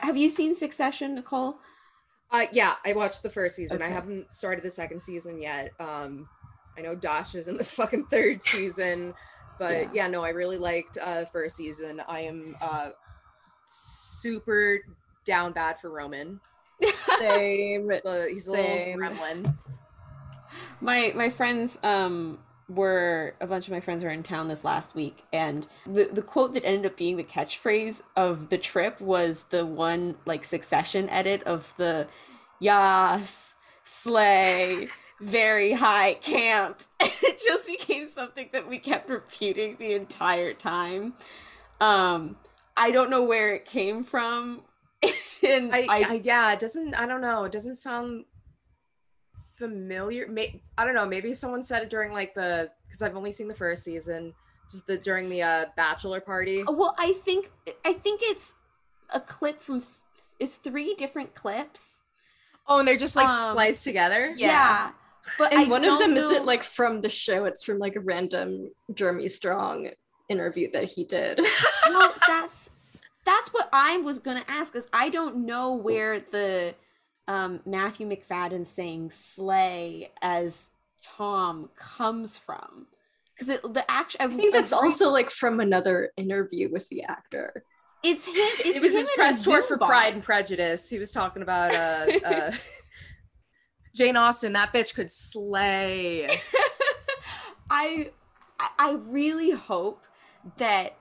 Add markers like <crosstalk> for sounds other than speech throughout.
Have you seen Succession, Nicole? Uh, yeah, I watched the first season. I haven't started the second season yet. Um, I know Dash is in the <laughs> fucking third season, but Yeah. yeah, no, I really liked uh first season. I am uh super down bad for Roman. <laughs> Same. The, he's same. a little gremlin. my my friends um were a bunch of my friends were in town this last week and the the quote that ended up being the catchphrase of the trip was the one like succession edit of the yas slay very high camp <laughs> it just became something that we kept repeating the entire time um i don't know where it came from <laughs> and I, I, I, yeah, it doesn't. I don't know. It doesn't sound familiar. May, I don't know. Maybe someone said it during like the because I've only seen the first season. Just the during the uh, bachelor party. Well, I think I think it's a clip from th- it's three different clips. Oh, and they're just like Um, spliced together. Yeah. but And I one of them know- isn't like from the show, it's from like a random Jeremy Strong interview that he did. <laughs> well, that's that's what I was gonna ask is I don't know where the um, Matthew Macfadyen saying "slay" as Tom comes from because it the action. I think that's also like from another interview with the actor. it's him. <laughs> It's it was him his press tour for Zoom Pride and. Prejudice. He was talking about uh, uh, <laughs> Jane Austen. That bitch could slay. <laughs> I I- I really hope that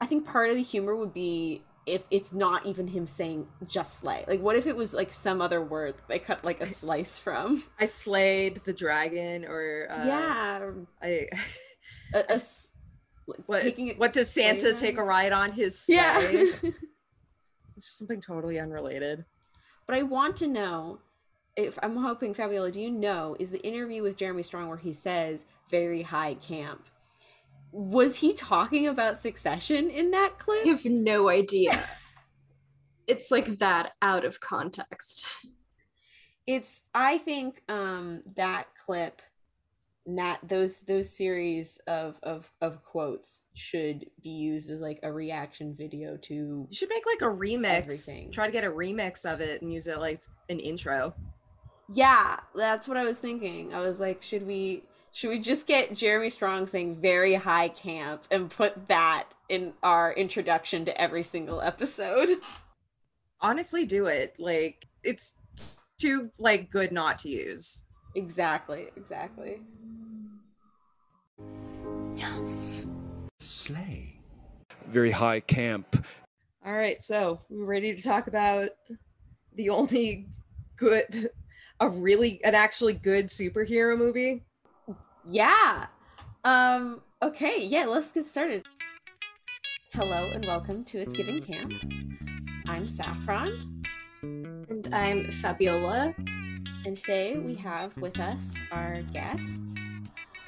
I think part of the humor would be if it's not even him saying just slay. Like what if it was like some other word they cut like a slice from? I slayed the dragon, or uh, yeah. I. A, a What, taking it what does Santa take a ride on his sleigh? <laughs> Yeah. Something totally unrelated. but I want to know if I'm hoping Fabiola, do you know is the interview with Jeremy Strong where he says very high camp? Was he talking about succession in that clip? I have no idea. <laughs> it's like that out of context. it's i think um that clip that those those series of of of quotes should be used as like a reaction video to You should make like a remix. Everything. Try to get a remix of it and use it like an intro. yeah that's what i was thinking i was like should we should we just get jeremy strong saying very high camp and put that in our introduction to every single episode Honestly, do it. Like it's too like good not to use. exactly exactly Yes. Slay. Very high camp. All right, so we're ready to talk about the only good, <laughs> a really, an actually good superhero movie. Yeah. Um okay, yeah, let's get started. Hello and welcome to It's Giving Camp. I'm Saffron, And I'm Fabiola. and today we have with us our guest.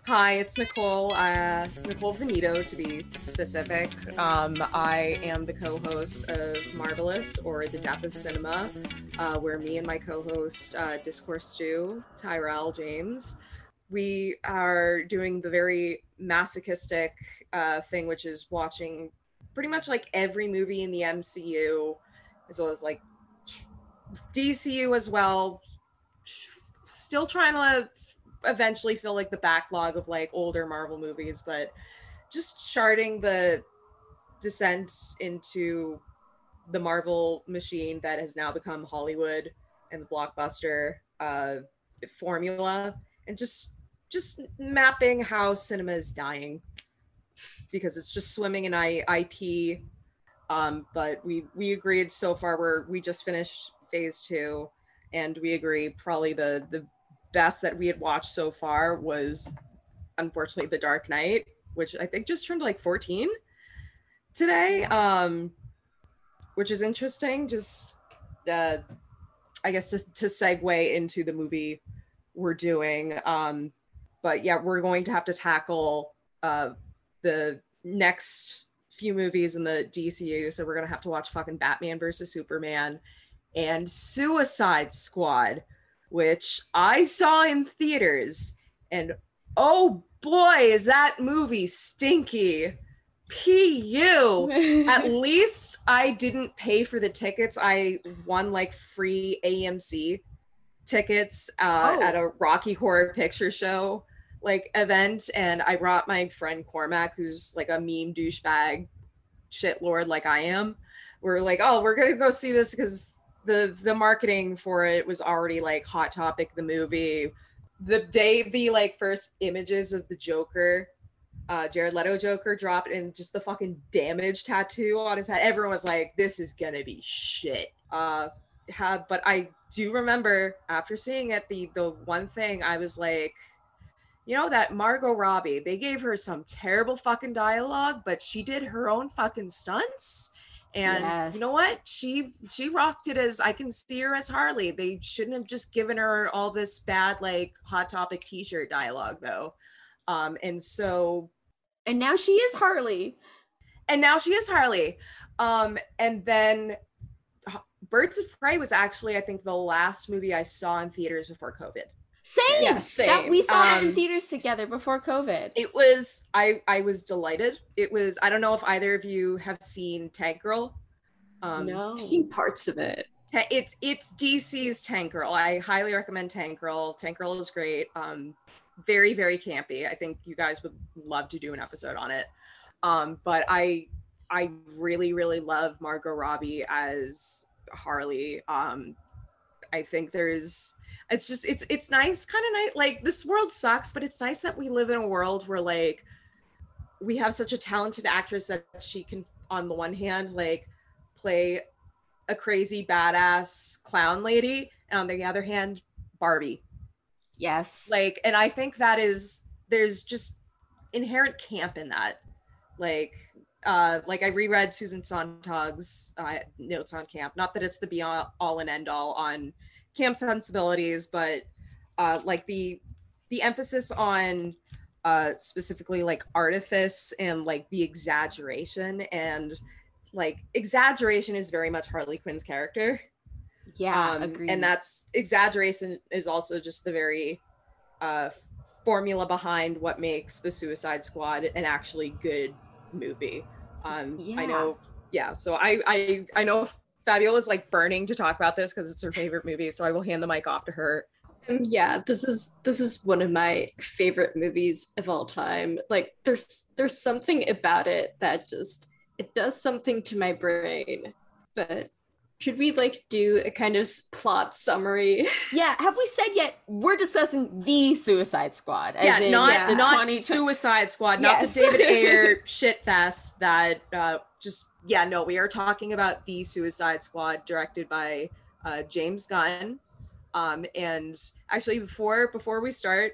Hi, it's Nicole. Uh, Nicole Veneto, to be specific. Um, I am the co-host of Marvelous or The Death of Cinema, uh, where me and my co-host uh, Discourse Stew, Tyrell James, we are doing the very masochistic uh, thing, which is watching pretty much like every movie in the MCU, as well as like DCU as well. Still trying to eventually fill like the backlog of like older Marvel movies, but just charting the descent into the Marvel machine that has now become Hollywood and the blockbuster uh, formula, and just just mapping how cinema is dying because it's just swimming in I- IP. Um, but we we agreed so far we're we just finished phase two, and we agree probably the the best that we had watched so far was unfortunately The Dark Knight, which I think just turned like 14 today. Um which is interesting. Just uh I guess to, to segue into the movie we're doing. Um but yeah, we're going to have to tackle uh the next few movies in the DCU. So we're gonna have to watch fucking Batman versus Superman and Suicide Squad which I saw in theaters. And oh boy, is that movie stinky. Pu. <laughs> At least I didn't pay for the tickets, I won like free AMC tickets uh, Oh. at a Rocky Horror Picture Show like event, and I brought my friend Cormac, who's like a meme douchebag shit lord like I am. We're like, oh, we're gonna go see this because the the marketing for it was already like Hot Topic, the movie. The day the like first images of the Joker, uh, Jared Leto Joker dropped, and just the fucking damage tattoo on his head, everyone was like, "This is gonna be shit." Uh, ha- but I do remember after seeing it, the the one thing I was like, you know that Margot Robbie, they gave her some terrible fucking dialogue, but she did her own fucking stunts. And you know what? She she rocked it as I can see her as Harley. They shouldn't have just given her all this bad like hot topic t-shirt dialogue though. Um and so And now she is Harley. and now she is Harley. Um, and then Birds of Prey was actually, I think, the last movie I saw in theaters before COVID. Same. Yeah, That same. we saw it in Um, theaters together before COVID. It was I I was delighted. It was I don't know if either of you have seen Tank Girl. Um, no. I've seen parts of it. It's it's DC's Tank Girl. I highly recommend Tank Girl. Tank Girl is great. Um, very very campy. I think you guys would love to do an episode on it. Um, but I I really really love Margot Robbie as Harley. Um, I think there's it's just it's it's nice kind of nice like this world sucks but it's nice that we live in a world where like we have such a talented actress that she can on the one hand like play a crazy badass clown lady and on the other hand barbie yes. like and i think that is there's just inherent camp in that like uh like i reread susan sontag's uh, notes on camp not that it's the be all, and end all on camp sensibilities but uh like the the emphasis on uh specifically like artifice and like the exaggeration and like exaggeration is very much harley quinn's character yeah, um, agreed. and that's exaggeration is also just the very uh, formula behind what makes the suicide squad an actually good movie um Yeah. i know yeah so i i i know fabiola's like burning to talk about this because it's her favorite movie so i will hand the mic off to her Um, yeah, this is this is one of my favorite movies of all time. Like there's there's something about it that just it does something to my brain. But should we like do a kind of plot summary? <laughs> yeah, have we said yet we're discussing the Suicide Squad? as yeah in not the not 20 suicide squad not Yes. the david <laughs> ayer shit fest that uh just yeah no we are talking about the suicide squad directed by uh james gunn um and actually before before we start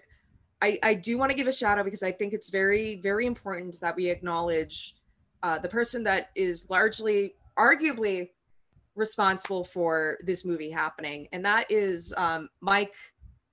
i i do want to give a shout out because i think it's very very important that we acknowledge uh the person that is largely arguably responsible for this movie happening and that is um mike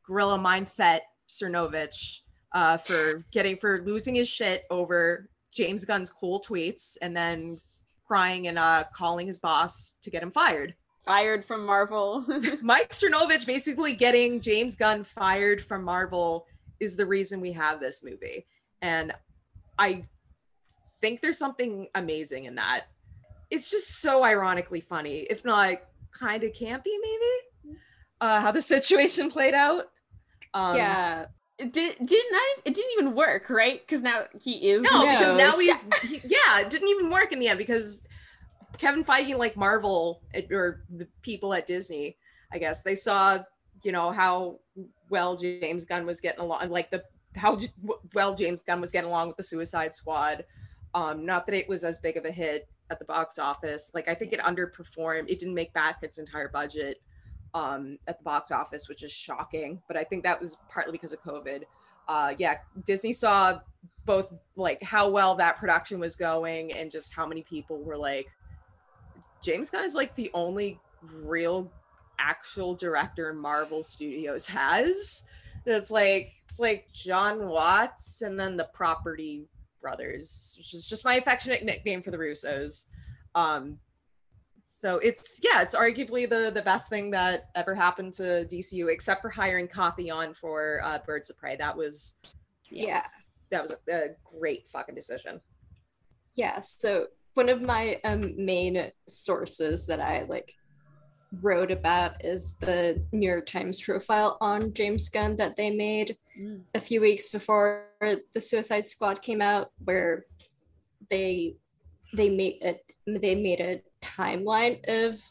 gorilla mindset cernovich uh for getting for losing his shit over james gunn's cool tweets and then crying and uh calling his boss to get him fired fired from Marvel. <laughs> Mike Cernovich basically getting James Gunn fired from Marvel is the reason we have this movie. And I think there's something amazing in that. It's just so ironically funny, if not kind of campy, maybe. Uh, how the situation played out. Um, yeah. it did did not it didn't even work, right? Because now he is No, because now he's <laughs> he- yeah, it didn't even work in the end because Kevin Feige, like Marvel or the people at Disney, I guess they saw you know how well James Gunn was getting along, like the how well James Gunn was getting along with the Suicide Squad. Um, not that it was as big of a hit at the box office. Like I think it underperformed. It didn't make back its entire budget um, at the box office, which is shocking. But I think that was partly because of COVID. Uh, yeah, Disney saw both like how well that production was going and just how many people were like James Gunn is like the only real actual director Marvel Studios <laughs> has. It's like it's like Jon Watts and then the Property Brothers, which is just my affectionate nickname for the Russos. Um so it's yeah, it's arguably the the best thing that ever happened to DCU, except for hiring Cathy Yan for uh, Birds of Prey. That was yes. that was a, a great fucking decision. Yeah, so one of my um, main sources that I like wrote about is the New York Times profile on James Gunn that they made Mm. a few weeks before the Suicide Squad came out, where they they made a they made a timeline of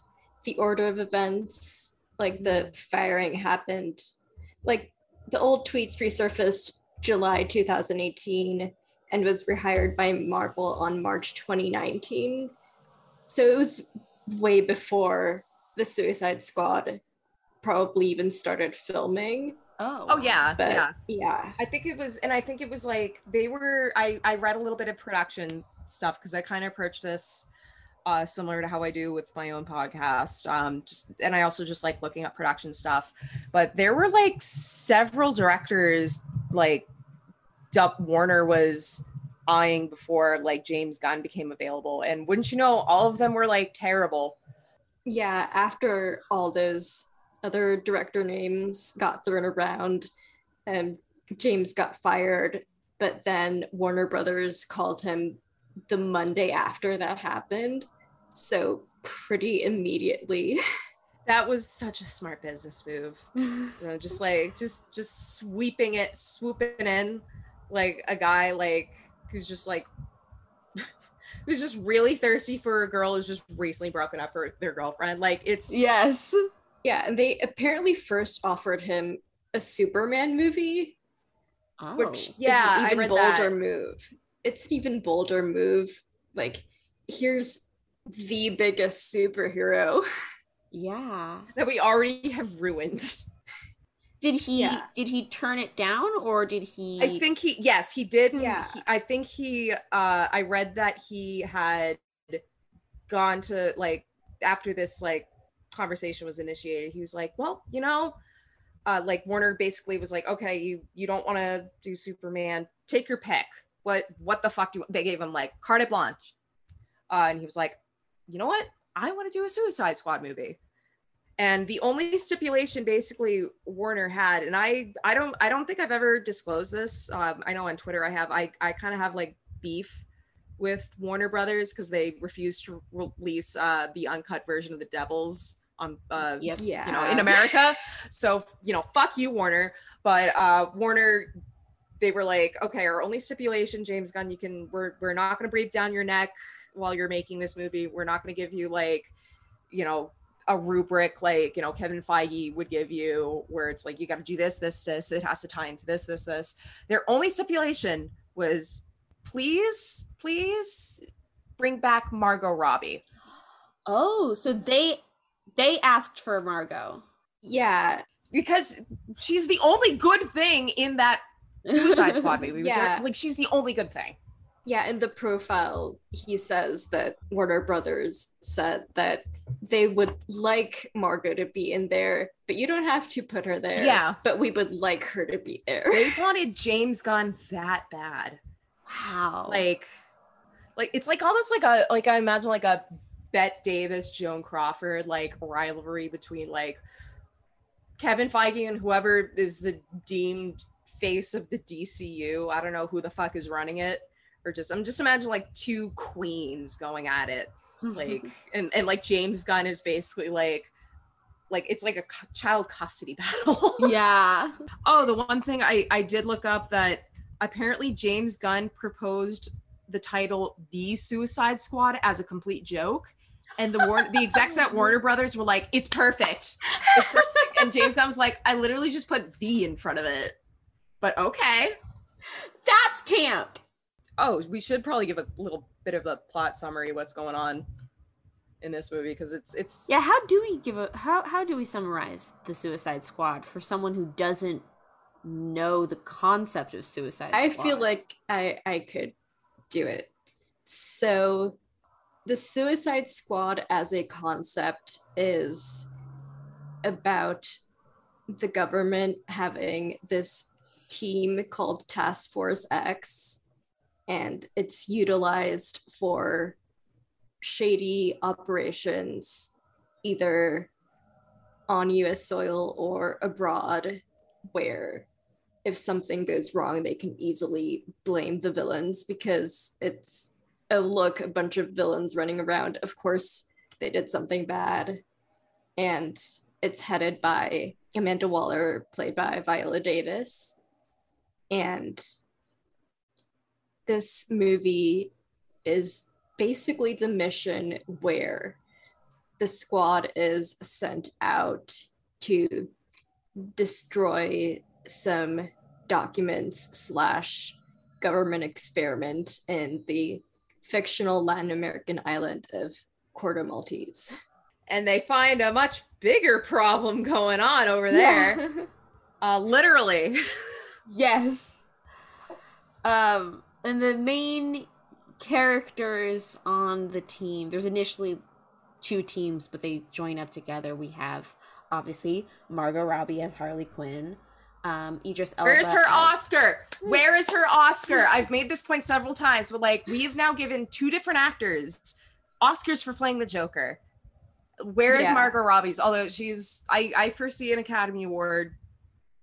the order of events. Like the firing happened, like the old tweets resurfaced July 2018 and was rehired by Marvel on March 2019. So it was way before the Suicide Squad probably even started filming. Oh. Oh yeah, But yeah. yeah. I think it was, and I think it was like they were. I I read a little bit of production stuff because I kind of approached this uh, similar to how I do with my own podcast. Um, just and I also just like looking at production stuff. But there were like several directors like Dup Warner was eyeing before like James Gunn became available, and wouldn't you know, all of them were like terrible. Yeah, after all those other director names got thrown around, um, James got fired, but then Warner Brothers called him the Monday after that happened. So pretty immediately. <laughs> That was such a smart business move. <laughs> you know, just like just just sweeping it, swooping in, like a guy like who's just like who's just really thirsty for a girl who's just recently broken up for their girlfriend. Like it's yes. yeah, and they apparently first offered him a Superman movie, Oh. which Yeah, is an even read bolder that. move. It's an even bolder move. Like, here's the biggest superhero. <laughs> yeah. that we already have ruined. Did he Yeah. did he turn it down or did he I think he yes, he did. Yeah. He- I think he uh I read that he had gone to like after this like conversation was initiated, he was like, Well, you know, uh like Warner basically was like, Okay, you you don't want to do Superman, take your pick. What what the fuck do you they gave him like carte blanche. Uh and he was like, you know what? I want to do a Suicide Squad movie. And the only stipulation basically Warner had, and I I don't I don't think I've ever disclosed this. Um, I know on Twitter I have I I kind of have like beef with Warner Brothers because they refused to release uh, the uncut version of the Devils on uh, Yep. Yeah. you know in America. So you know fuck you Warner. But uh, Warner they were like okay our only stipulation James Gunn you can we're we're not going to breathe down your neck while you're making this movie. We're not going to give you like you know a rubric like you know Kevin Feige would give you where it's like you got to do this this this it has to tie into this this this their only stipulation was please please bring back Margot Robbie Oh, so they they asked for Margot. Yeah. because she's the only good thing in that Suicide Squad <laughs> movie Yeah. like she's the only good thing Yeah, in the profile, he says that Warner Brothers said that they would like Margot to be in there, but you don't have to put her there. Yeah. But we would like her to be there. they wanted James Gunn that bad Wow. like like it's like almost like a like i imagine like a bette davis joan crawford like rivalry between like kevin feige and whoever is the deemed face of the dcu i don't know who the fuck is running it or just i'm just imagining like two queens going at it like <laughs> and and like james gunn is basically like like it's like a child custody <laughs> battle yeah. Oh, the one thing I I did look up that apparently James Gunn proposed the title "The Suicide Squad" as a complete joke, and the War- the execs at Warner <laughs> Brothers were like, "It's perfect," it's perfect. and James Gunn was like, "I literally just put the in front of it." But okay. That's camp. Oh, we should probably give a little bit of a plot summary what's going on in this movie because it's it's Yeah, how do we give a how how do we summarize the Suicide Squad for someone who doesn't know the concept of Suicide I Squad? feel like I I could do it. So the Suicide Squad as a concept is about the government having this team called Task Force X and it's utilized for shady operations either on US soil or abroad where if something goes wrong they can easily blame the villains because it's oh look, a bunch of villains running around. Of course, they did something bad, and it's headed by Amanda Waller, played by Viola Davis, and this movie is basically the mission where the squad is sent out to destroy some documents slash government experiment in the fictional Latin American island of Corto Maltese. And they find a much bigger problem going on over there. Yeah. Uh, literally. <laughs> yes. Um, and the main characters on the team, there's initially two teams, but they join up together. We have obviously Margot Robbie as Harley Quinn. Um, Idris Elba. Where's her as- Oscar? Where is her Oscar? I've made this point several times, but like we've now given two different actors Oscars for playing the Joker. Where is Yeah. Margot Robbie's? Although she's, I, I foresee an Academy Award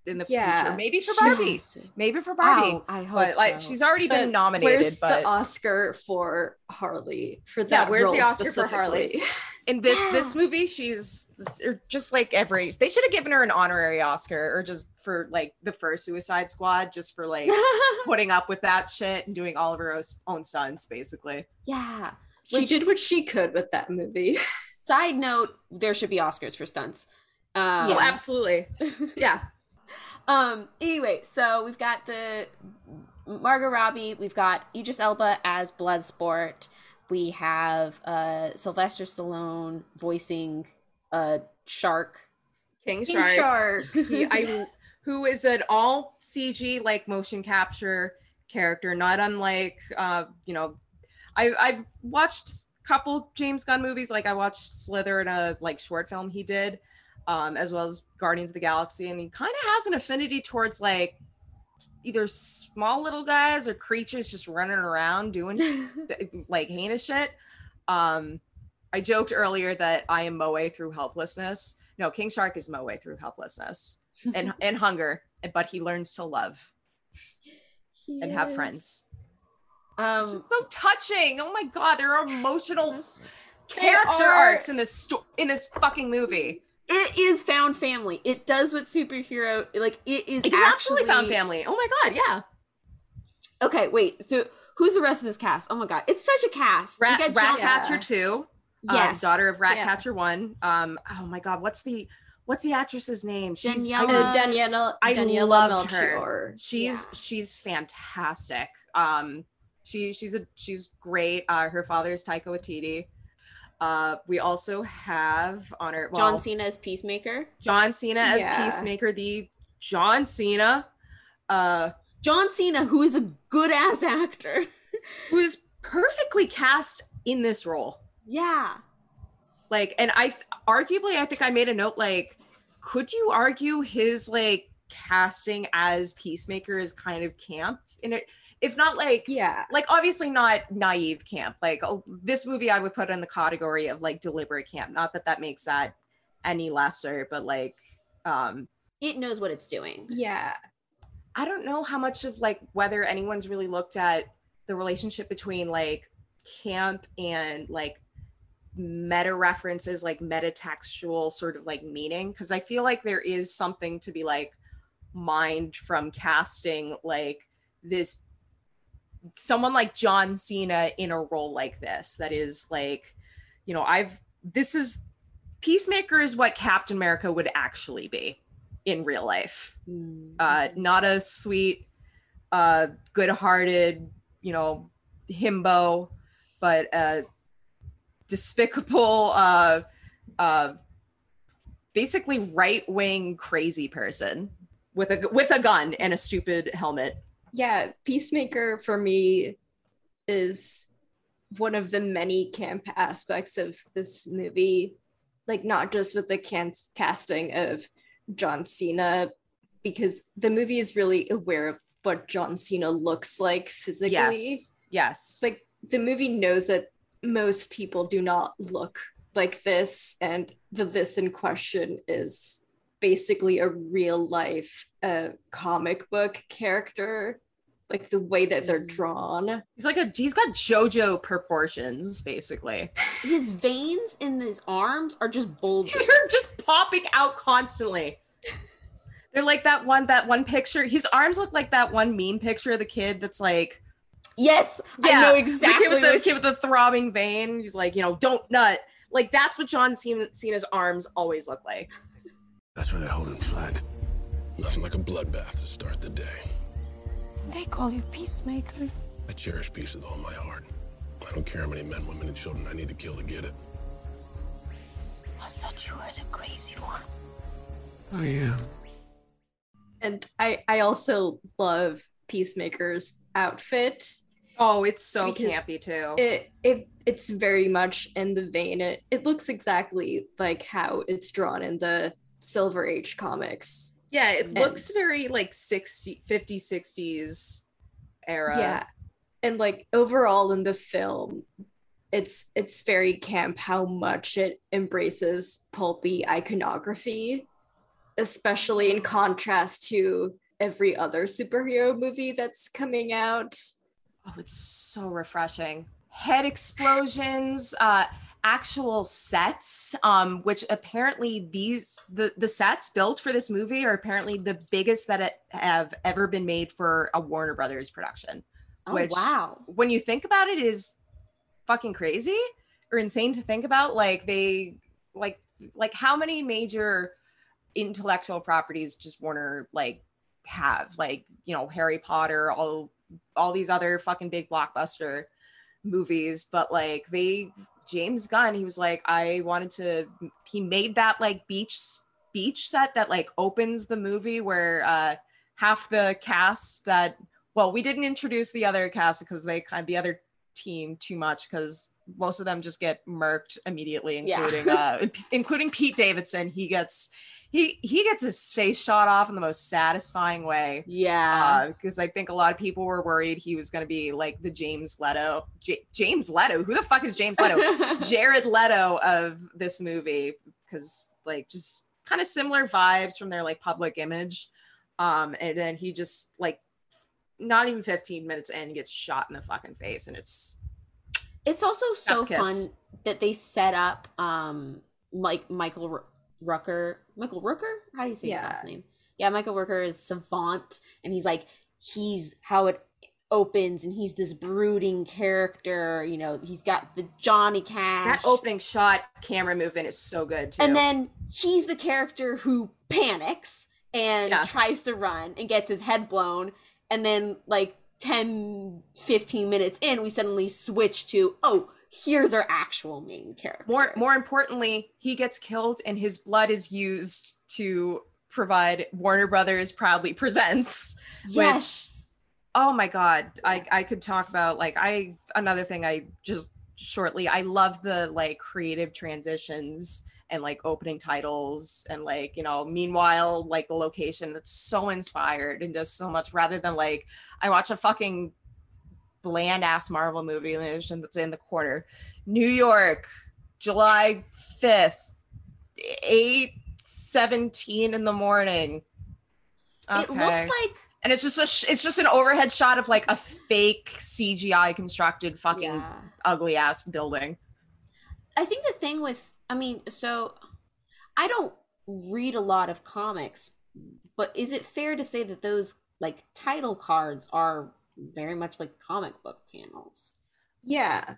in the Yeah. future, maybe for Barbie, maybe for Barbie. Oh, I hope but like so. she's already been nominated. Where's but the Oscar for Harley? For Yeah, that where's the role Oscar for Harley? specifically? in this Yeah. this movie, she's just like every. They should have given her an honorary Oscar, or just for like the first Suicide Squad, just for like <laughs> putting up with that shit and doing all of her own stunts, basically. yeah. She Which- did what she could with that movie. Side note: There should be Oscars for stunts. Um, Oh, absolutely. <laughs> Yeah. Um. Anyway, so we've got the Margot Robbie. We've got Idris Elba as Bloodsport. We have uh Sylvester Stallone voicing a shark. King King Shark. Shark. He, I, <laughs> who is an all CG like motion capture character, not unlike uh, you know, I I've watched a couple James Gunn movies. Like I watched Slither in a like short film he did, um, as well as Guardians of the Galaxy, and he kind of has an affinity towards like either small little guys or creatures just running around doing <laughs> like heinous shit. Um, I joked earlier that I am Moe through helplessness. No, King Shark is Moe through helplessness and <laughs> and hunger, but he learns to love and have friends. Um. Just so touching. Oh my god, there are emotional character are- arcs in this sto- in this fucking movie. It is found family. It does what superhero like. It is It is actually found family. Oh my god, yeah. Okay, wait. So who's the rest of this cast? Oh my god, it's such a cast. We Rat, got John- Ratcatcher Yeah. two. Yes. um, daughter of Yeah. Ratcatcher one. Um, oh my god, what's the what's the actress's name? Daniela- I Uh, Daniela, I Daniela loved her. Melchior. she's she's fantastic um she she's a she's great uh her father is taika waititi uh we also have on our well, John Cena as Peacemaker. john cena as Yeah. peacemaker the john cena uh John Cena, who is a good ass actor. who is perfectly cast in this role yeah. like and i arguably i think i made a note like could you argue his like casting as peacemaker is kind of camp in it if not like Yeah. like obviously not naive camp like oh, this movie i would put in the category of like deliberate camp not that that makes that any lesser but like um It knows what it's doing. Yeah. i don't know how much of like whether anyone's really looked at the relationship between like camp and like meta references like metatextual sort of like meaning because i feel like there is something to be like mined from casting like this someone like john cena in a role like this that is like you know i've this is peacemaker is what captain america would actually be in real life. Uh not a sweet uh good-hearted you know himbo but a despicable <laughs> uh uh basically right-wing crazy person with a with a gun and a stupid helmet Yeah. Peacemaker for me is one of the many camp aspects of this movie. Like, not just with the can- casting of John Cena, because the movie is really aware of what John Cena looks like physically. yes yes like the movie knows that most people do not look like this and the this in question is basically a real life uh, comic book character like the way that they're Mm. drawn. He's like a he's got JoJo proportions, basically. His veins in his arms are just bulging. <laughs> They're just popping out constantly. They're like that one that one picture. His arms look like that one meme picture of the kid that's like Yes, I know the exactly. kid with the, which- kid with the throbbing vein. He's like, you know, don't nut. Like that's what John Cena, Cena's arms always look like. That's where they hold him flat. Nothing like a bloodbath to start the day. They call you peacemaker. I cherish peace with all my heart. I don't care how many men, women, and children I need to kill to get it. I thought you were the crazy one. Oh yeah. And I I also love Peacemaker's outfit. Oh, it's so Because campy too. It it it's very much in the vein. It it looks exactly like how it's drawn in the Silver Age comics. yeah, it and- looks very like 60, 50, 60s era. yeah. And like overall in the film, it's it's very camp how much it embraces pulpy iconography, especially in contrast to every other superhero movie that's coming out. Oh, it's so refreshing. Head explosions, uh actual sets um which apparently these the the sets built for this movie are apparently the biggest that it have ever been made for a Warner Brothers production. oh which- wow. When you think about it, it is fucking crazy or insane to think about like they like like how many major intellectual properties just Warner like have like you know Harry Potter all all these other fucking big blockbuster movies but like they James Gunn he was like I wanted to he made that like beach beach set that like opens the movie where uh half the cast that well we didn't introduce the other cast because they kind of the other team too much because most of them just get murked immediately Yeah. including uh <laughs> including Pete Davidson. He gets he he gets his face shot off in the most satisfying way. Yeah. because I think a lot of people were worried he was going to be like the James Leto J- James Leto? Who the fuck is James Leto? <laughs> Jared Leto of this movie because like just kind of similar vibes from their like public image. Um and then he just like not even 15 minutes in gets shot in the fucking face and it's It's also so fun that they set up um like Michael Ru- Rucker, Michael Rooker. How do you say his last name? Yeah, Michael Rooker is savant, and he's like he's how it opens, and he's this brooding character. You know, he's got the Johnny Cash. that opening shot camera movement is so good too and then he's the character who panics and Yeah. tries to run and gets his head blown and then like 10 15 minutes in we suddenly switch to oh here's our actual main character. More more importantly he gets killed and his blood is used to provide Warner Brothers proudly presents yes. oh my god i i could talk about like i another thing i just shortly i love the like creative transitions and like opening titles and like you know meanwhile like the location that's so inspired and does so much rather than like i watch a fucking bland ass marvel movie and it's in the, quarter. New york july 5th 8 17 in the morning. It looks like and it's just a sh- it's just an overhead shot of like a fake CGI constructed fucking yeah. ugly ass building. I think the thing with i mean so i don't read a lot of comics but is it fair to say that those like title cards are very much like comic book panels Yeah.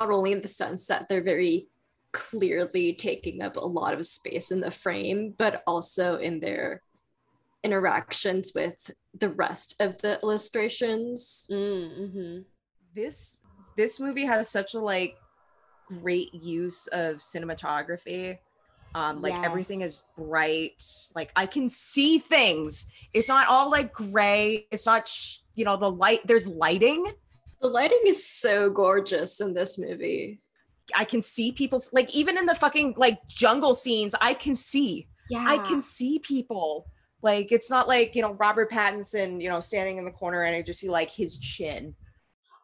Not only in the sense that they're very clearly taking up a lot of space in the frame, but also in their interactions with the rest of the illustrations. mm-hmm. This this movie has such a like great use of cinematography. Um, like everything is bright. Like I can see things. It's not all like gray. It's not sh- you know the light. There's lighting. The lighting is so gorgeous in this movie. I can see people's like even in the fucking like jungle scenes. I can see. yeah I can see people. Like it's not like you know Robert Pattinson, you know, standing in the corner and I just see like his chin.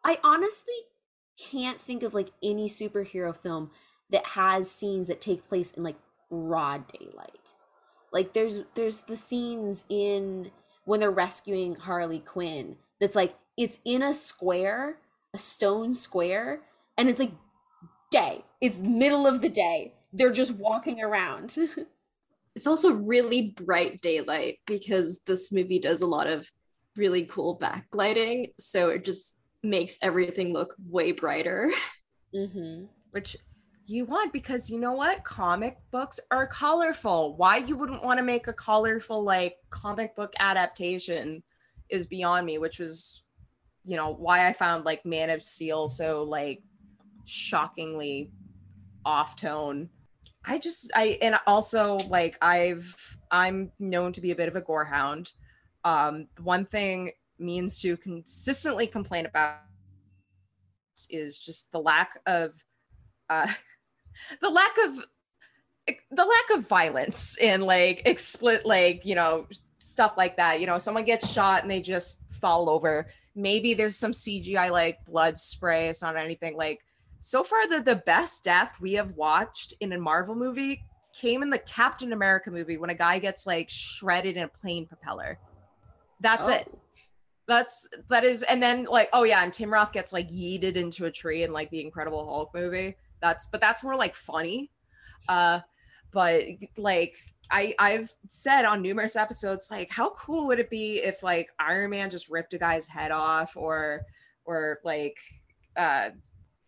I honestly can't think of like any superhero film that has scenes that take place in like broad daylight. Like there's there's the scenes in when they're rescuing Harley Quinn that's like it's in a square, a stone square, and it's like day. It's middle of the day. They're just walking around. <laughs> It's also really bright daylight because this movie does a lot of really cool backlighting. So it just makes everything look way brighter. mm-hmm. which you want because you know what comic books are colorful why you wouldn't want to make a colorful like comic book adaptation is beyond me which was you know why i found like man of steel so like shockingly off tone i just i and also like i've i'm known to be a bit of a gore hound um one thing means to consistently complain about is just the lack of uh <laughs> the lack of the lack of violence and like explicit like you know stuff like that. You know someone gets shot and they just fall over maybe there's some cgi like blood spray. It's not anything like so far the the best death we have watched in a marvel movie came in the captain america movie when a guy gets like shredded in a plane propeller. That's it. Oh. That's that is and then like oh yeah and tim roth gets like yeeted into a tree in like the incredible hulk movie that's but that's more like funny uh but like i i've said on numerous episodes like how cool would it be if like iron man just ripped a guy's head off or or like uh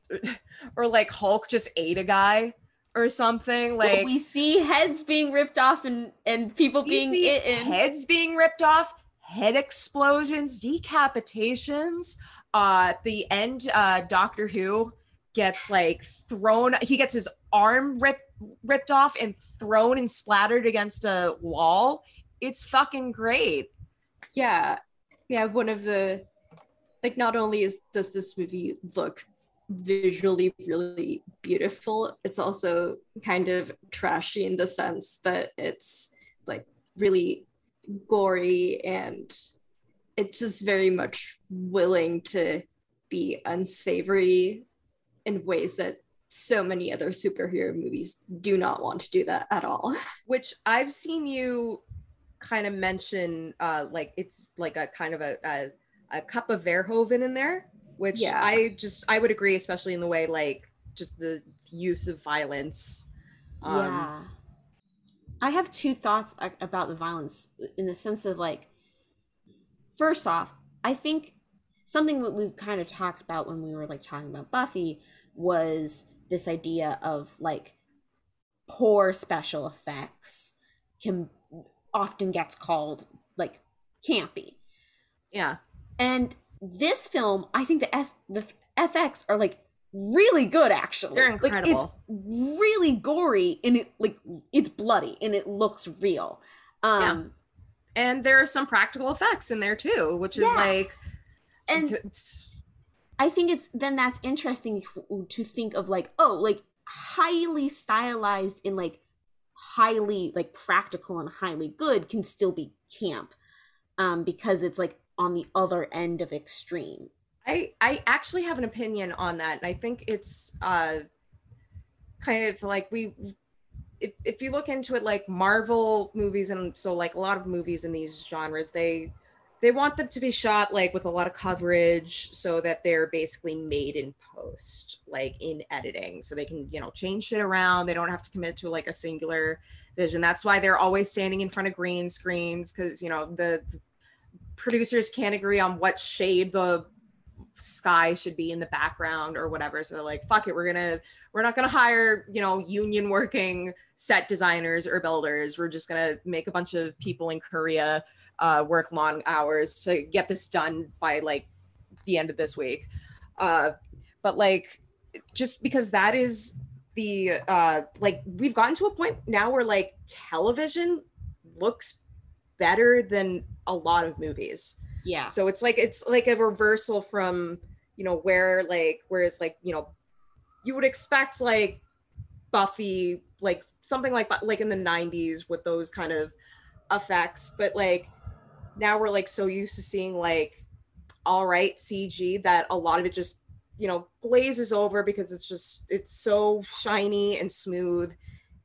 <laughs> or like hulk just ate a guy or something Well, like we see heads being ripped off and and people we being see eaten. heads being ripped off head explosions decapitations. Uh at the end uh doctor who gets like thrown he gets his arm ripped ripped off and thrown and splattered against a wall. It's fucking great. Yeah. Yeah, one of the like not only is does this movie look visually really beautiful, it's also kind of trashy in the sense that it's like really gory and it's just very much willing to be unsavory in ways that so many other superhero movies do not want to do that at all. <laughs> which i've seen you kind of mention uh like it's like a kind of a a, a cup of verhoeven in there which Yeah. i just i would agree especially in the way like just the use of violence um yeah. I have two thoughts about the violence uh, in the sense of like, first off, I think something that we kind of talked about when we were like talking about Buffy was this idea of like poor special effects can often gets called like campy. yeah And this film, I think the S the FX are like really good actually. They're Like incredible. it's really gory and it like it's bloody and it looks real. Um and there are some practical effects in there too which is Yeah. like and I think it's then that's interesting to- to think of like oh like highly stylized and like highly like practical and highly good can still be camp um because it's like on the other end of extreme. I I actually have an opinion on that, and I think it's uh kind of like we if if you look into it like Marvel movies and so like a lot of movies in these genres, they they want them to be shot like with a lot of coverage so that they're basically made in post, like in editing. So they can, you know, change shit around. They don't have to commit to like a singular vision. That's why they're always standing in front of green screens because you know the producers can't agree on what shade the sky should be in the background or whatever. So they're like fuck it we're gonna we're not gonna hire you know union working set designers or builders. We're just gonna make a bunch of people in korea uh, work long hours to get this done by like the end of this week. Uh, but like just because that is the uh like we've gotten to a point now where like television looks better than a lot of movies Yeah. so it's like it's like a reversal from you know where like whereas like you know you would expect like buffy like something like like in the 90s with those kind of effects but like now we're like so used to seeing like all right cg that a lot of it just you know glazes over because it's just it's so shiny and smooth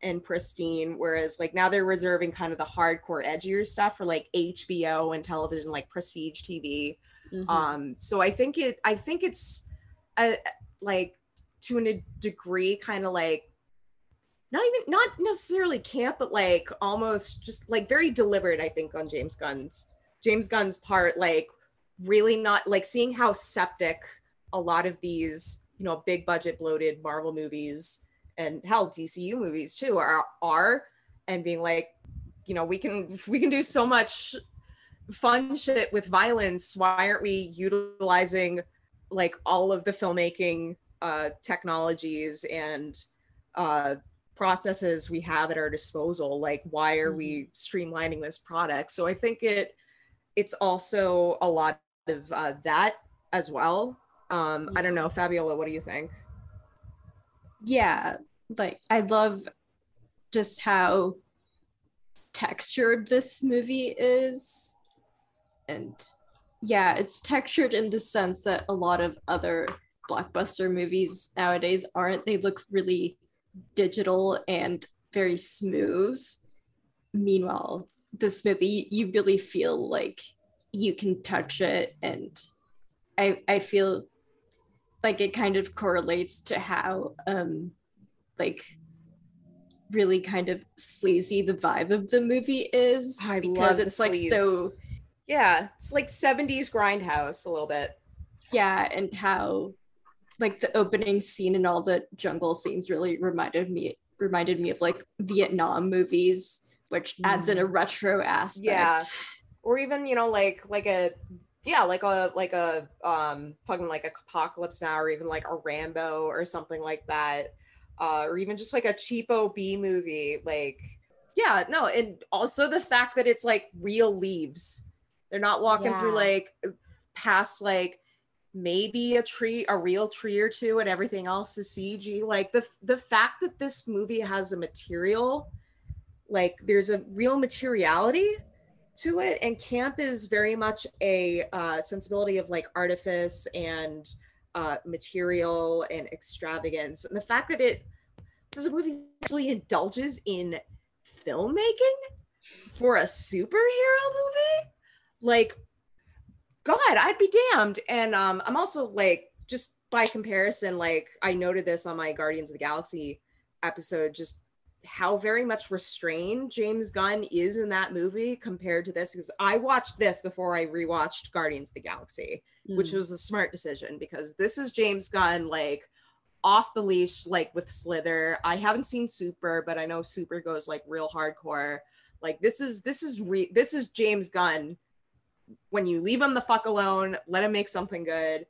and pristine whereas like now they're reserving kind of the hardcore edgier stuff for like hbo and television like prestige tv Mhm. um so i think it i think it's uh like to a degree kind of like not even not necessarily camp but like almost just like very deliberate i think on james gunn's james gunn's part like really not like seeing how septic a lot of these you know big budget bloated marvel movies and hell dcu movies too are are and being like you know we can we can do so much fun shit with violence. Why aren't we utilizing like all of the filmmaking uh technologies and uh processes we have at our disposal? Like why are we streamlining this product? So i think it it's also a lot of uh, that as well. Um i don't know fabiola what do you think? Yeah like i love just how textured this movie is. And yeah it's textured in the sense that a lot of other blockbuster movies nowadays aren't. They look really digital and very smooth. Meanwhile this movie you really feel like you can touch it. And i i feel like it kind of correlates to how um like really kind of sleazy the vibe of the movie is I because it's like sleaze. so yeah it's like 70s grindhouse a little bit yeah and how like the opening scene and all the jungle scenes really reminded me reminded me of like vietnam movies which adds in a retro aspect Yeah. or even you know like like a yeah like a like a um fucking like a apocalypse now or even like a rambo or something like that uh or even just like a cheapo b movie like yeah no and also the fact that it's like real leaves. They're not walking through like past like maybe a tree a real tree or two and everything else is cg like the the fact that this movie has a material like there's a real materiality to it and camp is very much a uh, sensibility of like artifice and uh, material and extravagance. And the fact that it this is a movie actually indulges in filmmaking for a superhero movie? Like god i'd be damned. And um i'm also like just by comparison like i noted this on my guardians of the galaxy episode just how very much restrained James Gunn is in that movie compared to this because I watched this before I rewatched Guardians of the Galaxy, which Mm. was a smart decision because this is James Gunn like off the leash like with Slither. I haven't seen Super, but I know Super goes like real hardcore. Like this is this is re- this is James Gunn when you leave him the fuck alone, let him make something good.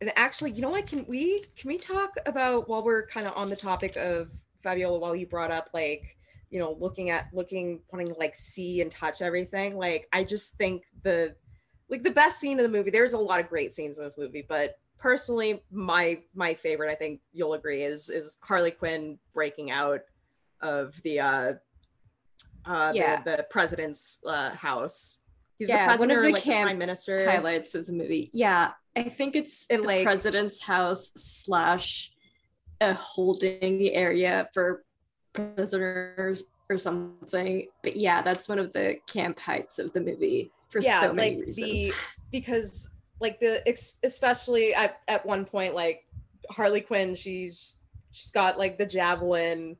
And actually, you know what? Can we can we talk about while we're kind of on the topic of Fabiola, while you brought up like, you know, looking at looking, wanting to like see and touch everything. Like, I just think the like the best scene of the movie, there's a lot of great scenes in this movie, but personally, my my favorite, I think you'll agree, is is Harley Quinn breaking out of the uh uh Yeah. the, the president's uh house. He's Yeah, the one of the like camp prime minister. highlights of the movie. Yeah, I think it's And, the like- president's house slash a holding area for prisoners or something. But yeah, that's one of the camp heights of the movie for Yeah, so many like reasons. the- <laughs> because like the especially at, at one point like harley quinn she's she's got like the javelin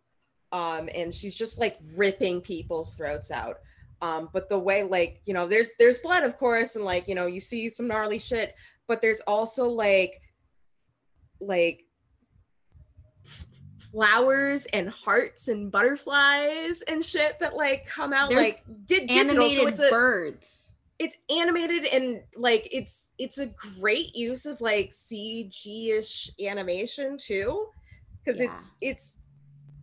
um and she's just like ripping people's throats out um but the way like you know there's there's blood of course and like you know you see some gnarly shit but there's also like like flowers and hearts and butterflies and shit that like come out There's like di- digital so Animated it's a birds. it's animated and like it's it's a great use of like CG-ish animation too because Yeah. it's it's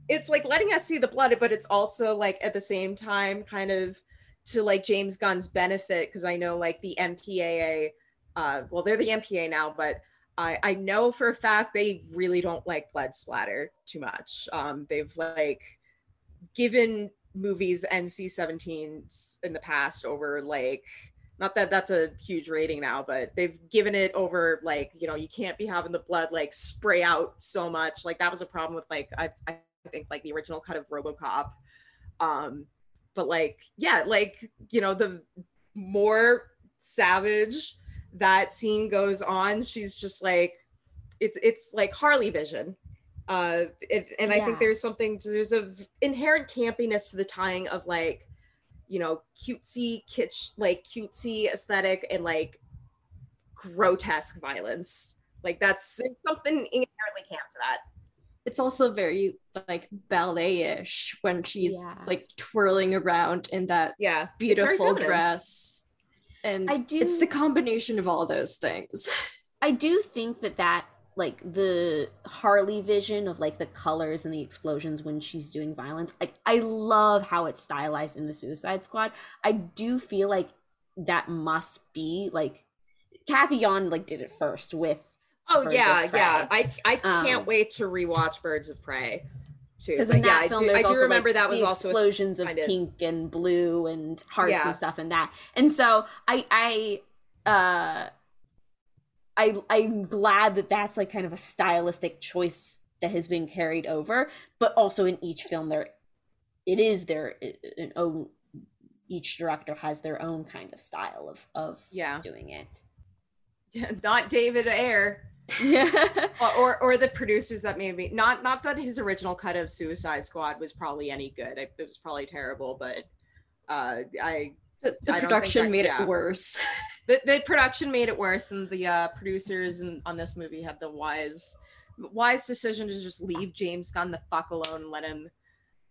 it's like letting us see the blood but it's also like at the same time kind of to like James Gunn's benefit because I know like the MPAA uh well they're the MPA now but I I know for a fact they really don't like blood splatter too much. Um they've like given movies NC-17s in the past over like not that that's a huge rating now but they've given it over like you know you can't be having the blood like spray out so much. Like that was a problem with like I, I think like the original cut of RoboCop. Um but like yeah like you know the more savage that scene goes on, she's just like, it's it's like Harley Vision. Uh, it, and I Yeah. think there's something there's a inherent campiness to the tying of like, you know, cutesy kitsch, like cutesy aesthetic and like grotesque violence. Like that's something inherently camp to that. It's also very like ballet-ish when she's Yeah. like twirling around in that Yeah, beautiful dress. And I do- it's the combination of all those things. <laughs> I do think that that like the Harley vision of like the colors and the explosions when she's doing violence. Like I love how it's stylized in the Suicide Squad. I do feel like that must be like Cathy Yan like did it first with Oh Birds yeah, of yeah. I I can't Um, wait to rewatch Birds of Prey too. because in yeah, that I film do, there's I do also remember like, that was the also explosions of of- pink and blue and hearts Yeah. and stuff and that. And so I I uh I I'm glad that that's like kind of a stylistic choice that has been carried over, but also in each film there it is their an own each director has their own kind of style of of Yeah. doing it. <laughs> not David Ayer. Yeah. or, <laughs> or or the producers that maybe not not that his original cut of Suicide Squad was probably any good. It, it was probably terrible, but uh I The, the I don't think production that- made yeah. it worse. the, the production made it worse and the uh producers and on this movie had the wise wise decision to just leave James Gunn the fuck alone and let him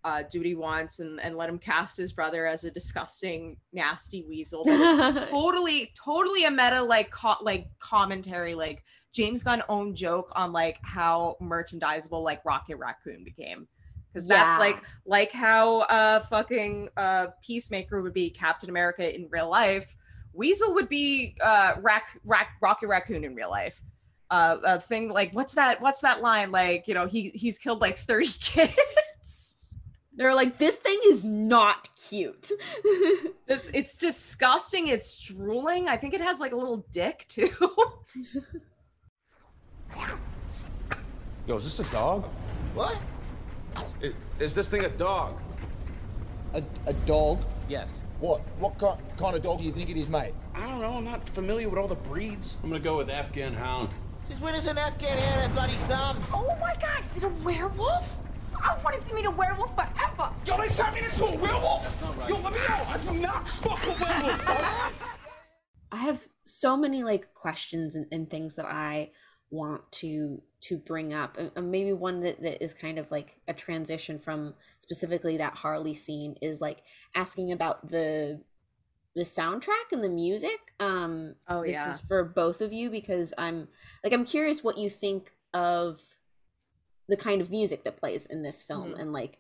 uh do what he wants and and let him cast his brother as a disgusting nasty weasel that is <laughs> totally totally a meta like co- like commentary like James Gunn own joke on like how merchandisable like Rocket Raccoon became because that's Yeah. like like how uh fucking uh Peacemaker would be Captain America in real life Weasel would be uh rac- rac- Rocket Raccoon in real life uh a thing like what's that what's that line like you know he he's killed like 30 <laughs> kids They're like this thing is not cute. <laughs> It's, it's disgusting. It's drooling. I think it has like a little dick too. <laughs> Yo, is this a dog? What? Is, is this thing a dog? A, a dog? Yes. What? What kind, kind of dog do you think it is, mate? I don't know. I'm not familiar with all the breeds. I'm gonna go with Afghan Hound. Since when does an Afghan hound have bloody thumbs? Oh my god, is it a werewolf? I wanted to meet a werewolf forever. Yo, they sent me into a werewolf? Yo, let me know. I do not fuck with werewolves. <laughs> I have so many like questions and, and things that I want to to bring up. And- maybe one that, that is kind of like a transition from specifically that Harley scene is like asking about the the soundtrack and the music. Um Oh, this yeah. is for both of you because I'm like I'm curious what you think of the kind of music that plays in this film Mhm. and like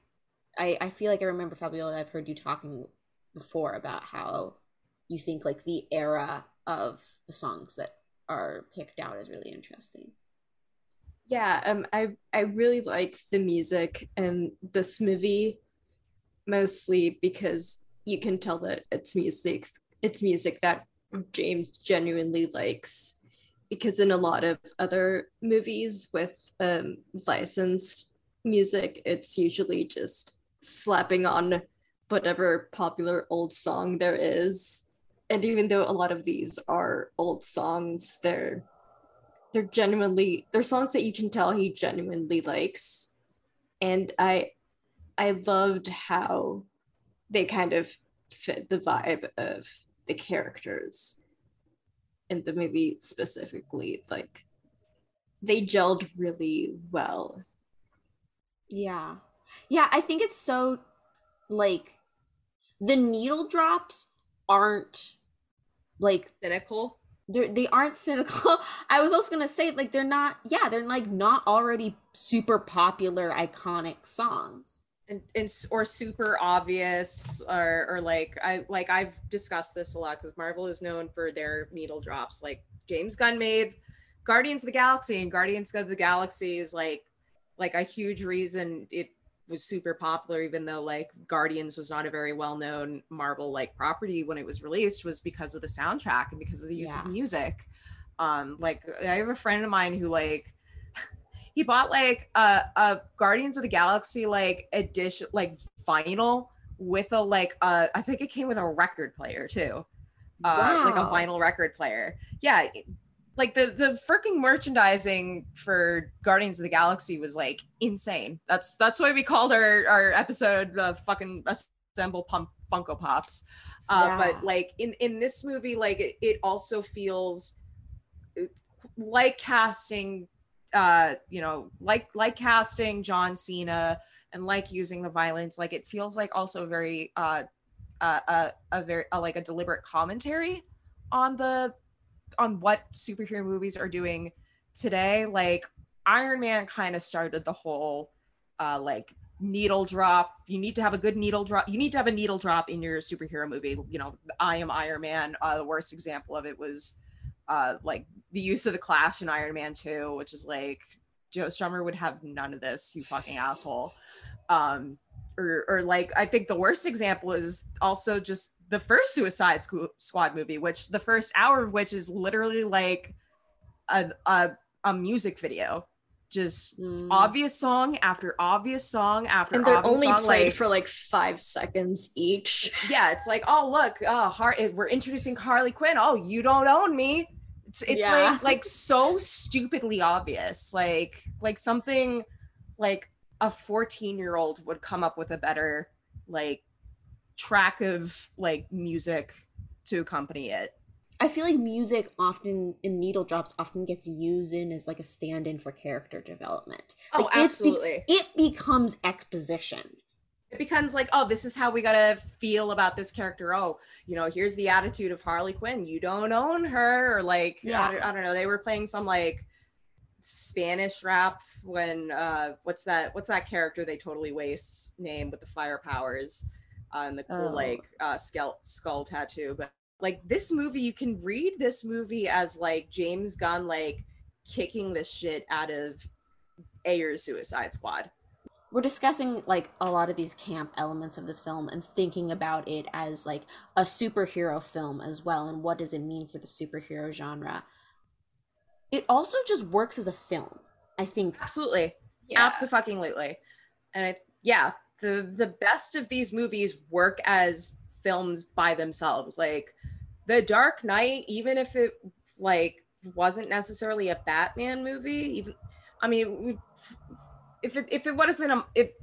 I I feel like I remember Fabiola I've heard you talking before about how you think like the era of the songs that are picked out is really interesting. Yeah, um, I I really like the music and this movie, mostly because you can tell that it's music. It's music that James genuinely likes, because in a lot of other movies with um, licensed music, it's usually just slapping on whatever popular old song there is. And even though a lot of these are old songs, they're they're genuinely they're songs that you can tell he genuinely likes and i i loved how they kind of fit the vibe of the characters in the movie specifically like they gelled really well Yeah. Yeah, I think it's so like the needle drops aren't like Cynical. they're they aren't cynical. <laughs> I was also gonna say like they're not yeah, they're like not already super popular iconic songs. And, and or super obvious or or like I like I've discussed this a lot because Marvel is known for their needle drops. Like James Gunn made Guardians of the Galaxy, and Guardians of the Galaxy is like like a huge reason it was super popular, even though like Guardians was not a very well known Marvel like property when it was released, was because of the soundtrack and because of the use Yeah. of music. Um, like I have a friend of mine who like <laughs> he bought like a, a Guardians of the Galaxy like edition like vinyl with a like uh I think it came with a record player too. uh like a Wow. vinyl record player yeah like the the freaking merchandising for guardians of the galaxy was like insane that's that's why we called our our episode uh, fucking assemble pump funko pops uh Yeah. but like in in this movie like it, it also feels uh, like casting uh you know like like casting john cena and like using the violence like it feels like also very uh uh, a, a very uh, like a deliberate commentary on the on what superhero movies are doing today like iron man kind of started the whole uh like needle drop. You need to have a good needle drop you need to have a needle drop in your superhero movie. You know i am iron man uh the worst example of it was uh like the use of the clash in iron man 2 which is like joe strummer would have none of this you fucking asshole. Um or or like I think the worst example is also just the first Suicide Squad movie, which the first hour of which is literally like a a, a music video, just Mm. obvious song after obvious song after and they're only song, played like, for like five seconds each. yeah, it's like oh look, uh, Har- we're introducing Harley Quinn. Oh, you don't own me. It's it's Yeah. like like <laughs> so stupidly obvious, like like something like a 14 year old would come up with a better like track of like music to accompany it. I feel like music often in needle drops often gets used in as like a stand-in for character development. Oh, Like, be- absolutely. it becomes exposition. It becomes like, oh, this is how we gotta feel about this character. Oh, you know, here's the attitude of Harley Quinn. You don't own her, or like, Yeah. I, don't, I don't know. They were playing some like Spanish rap when uh, what's that? What's that character they totally waste name with the fire powers and the cool Oh. like uh, skull skull tattoo? But like this movie, you can read this movie as like James Gunn like kicking the shit out of Ayer's Suicide Squad. We're discussing like a lot of these camp elements of this film and thinking about it as like a superhero film as well and what does it mean for the superhero genre. It also just works as a film. I think Absolutely. Yeah. Absolutely. And it, yeah, the the best of these movies work as films by themselves. Like The Dark Knight, even if it like wasn't necessarily a Batman movie, even I mean, if it if it wasn't a it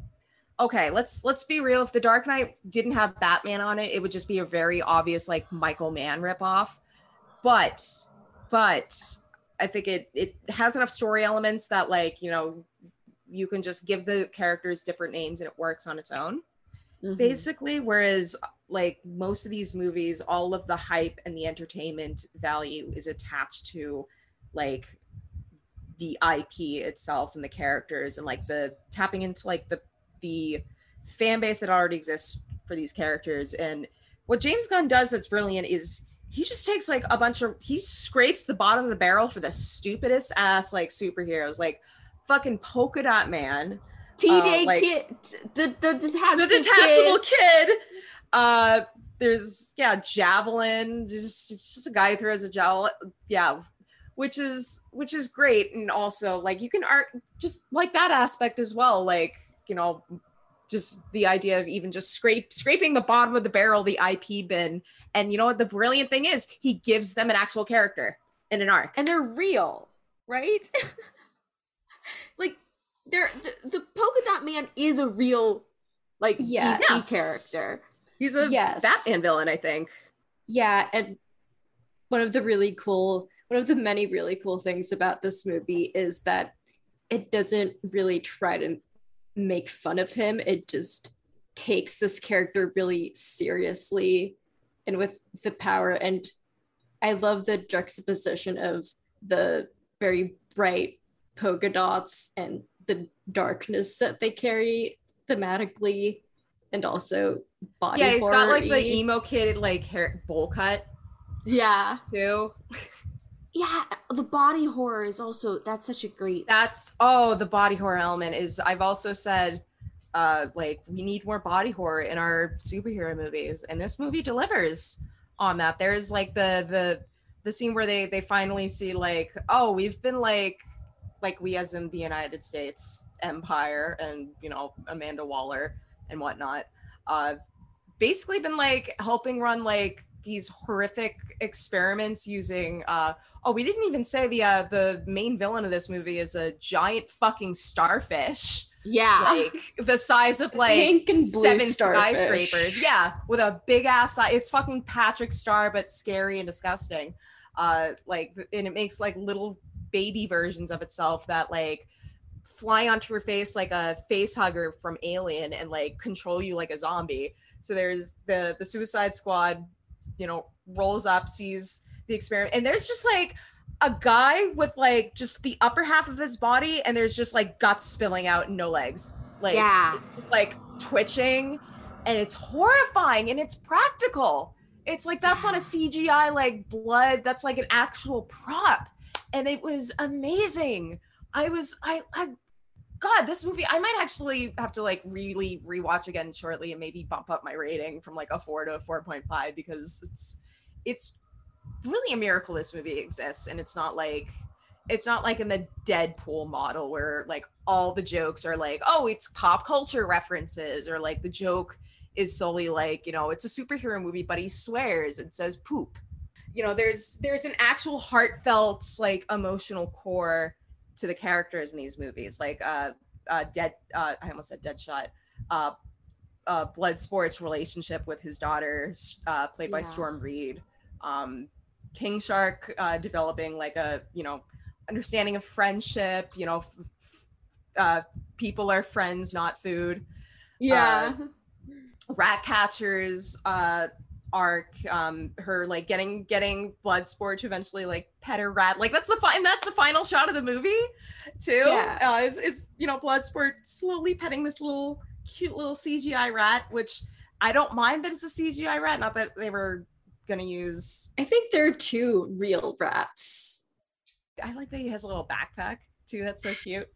okay, let's let's be real. If The Dark Knight didn't have Batman on it, it would just be a very obvious like Michael Mann ripoff. But but I think it it has enough story elements that like you know you can just give the characters different names and it works on its own. Mhm. basically whereas like most of these movies all of the hype and the entertainment value is attached to like the ip itself and the characters and like the tapping into like the the fan base that already exists for these characters. And what james gunn does that's brilliant is he just takes like a bunch of he scrapes the bottom of the barrel for the stupidest ass like superheroes. Like fucking polka dot man T-Day uh, like- kid, the, the detachable, the detachable kid. kid. Uh, there's yeah, javelin. Just just a guy who throws a javelin. Yeah, which is which is great, and also like you can art just like that aspect as well. Like you know, just the idea of even just scrape scraping the bottom of the barrel, the IP bin, and you know what the brilliant thing is, he gives them an actual character in an arc. and they're real, right? <laughs> like they're the, the polka dot man is a real like Yes. DC Yes. character. He's a Yes. Batman villain, I think. Yeah, and one of the really cool, one of the many really cool things about this movie is that it doesn't really try to make fun of him. It just takes this character really seriously and with the power. And I love the juxtaposition of the very bright polka dots and the darkness that they carry thematically and also body Yeah, he's got like the emo kid like hair bowl cut Yeah, too. yeah. The body horror is also that's such a great. That's oh, the body horror element is. I've also said, uh, like we need more body horror in our superhero movies, and this movie delivers on that. There's like the the the scene where they they finally see like, oh, we've been like like we as in the United States empire and you know Amanda Waller and whatnot, uh, basically been like helping run like these horrific experiments using uh oh we didn't even say the uh the main villain of this movie is a giant fucking starfish Yeah. like the size of like Pink and blue seven starfish. skyscrapers yeah with a big ass eye it's fucking patrick star but scary and disgusting uh like and it makes like little baby versions of itself that like fly onto your face like a face hugger from alien and like control you like a zombie. So there's the the suicide squad you know rolls up sees the experiment and there's just like a guy with like just the upper half of his body and there's just like guts spilling out and no legs. Like yeah. just like twitching and it's horrifying and it's practical. It's like that's not a cgi like blood that's like an actual prop and it was amazing. I was i i god this movie i might actually have to like really rewatch again shortly and maybe bump up my rating from like a 4 to a 4.5 because it's it's really a miracle this movie exists. And it's not like it's not like in the deadpool model where like all the jokes are like oh it's pop culture references or like the joke is solely like you know it's a superhero movie but he swears and says poop you know there's there's an actual heartfelt like emotional core to the characters in these movies. Like uh uh dead uh i almost said deadshot uh uh blood sports relationship with his daughter uh played by storm reid. Um king shark uh developing like a you know understanding of friendship you know f- f- uh people are friends not food. Yeah. rat catchers uh arc um her like getting getting bloodsport to eventually like pet her rat like that's the fine that's the final shot of the movie too Yeah. uh, is, is you know bloodsport slowly petting this little cute little cgi rat which i don't mind that it's a cgi rat not that they were gonna use I think there are two real rats. I like that he has a little backpack too. That's so cute.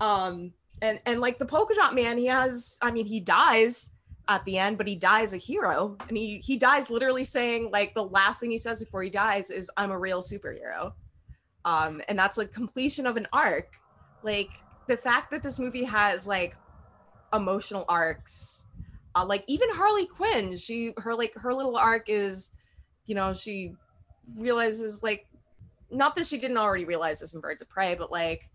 Um, and and like the polka dot man, he has. I mean, he dies at the end, but he dies a hero, and he he dies literally saying like the last thing he says before he dies is "I'm a real superhero," um, and that's like completion of an arc. Like the fact that this movie has like emotional arcs, uh, like even Harley Quinn, she her like her little arc is, you know, she realizes like not that she didn't already realize this in Birds of Prey, but like,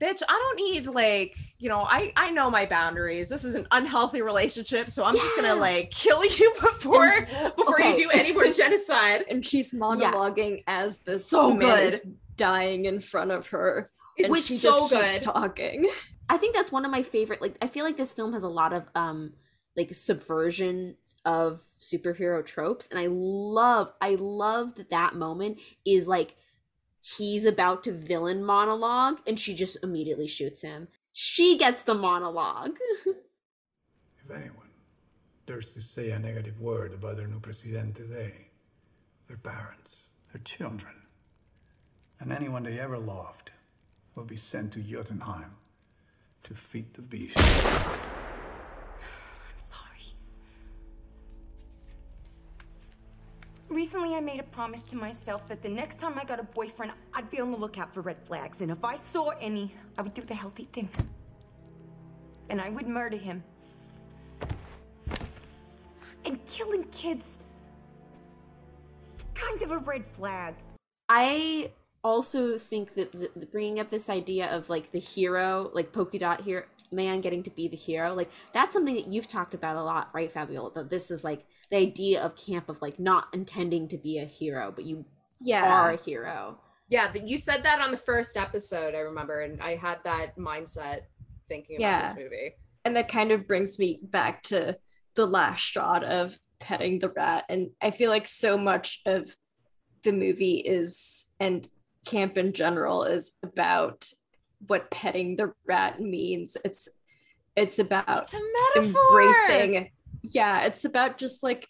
bitch, I don't need like, you know, I I know my boundaries. This is an unhealthy relationship, so I'm just gonna like kill you <laughs> before And- before okay. you do any more <laughs> genocide. And she's monologuing as this So man is good. dying in front of her. And It's she so just keeps good. talking. I think that's one of my favorite. Like, I feel like this film has a lot of um like subversion of superhero tropes, and I love, I love that that moment is like he's about to villain monologue, and she just immediately shoots him. She gets the monologue. If anyone dares to say a negative word about their new president today, their parents, their children, and anyone they ever loved will be sent to Jotunheim to feed the beast. Recently, I made a promise to myself that the next time I got a boyfriend, I'd be on the lookout for red flags. And if I saw any, I would do the healthy thing. And I would murder him. And killing kids. It's kind of a red flag. I also think that the, the bringing up this idea of like the hero, like polka dot here man getting to be the hero, like that's something that you've talked about a lot, right, Fabiola? That this is like the idea of camp of like not intending to be a hero, but you Yeah. are a hero. Yeah, but you said that on the first episode, I remember, and I had that mindset thinking about Yeah. this movie. And that kind of brings me back to the last shot of petting the rat. And I feel like so much of the movie is, and camp in general, is about what petting the rat means. It's it's about It's a metaphor. embracing yeah, it's about just like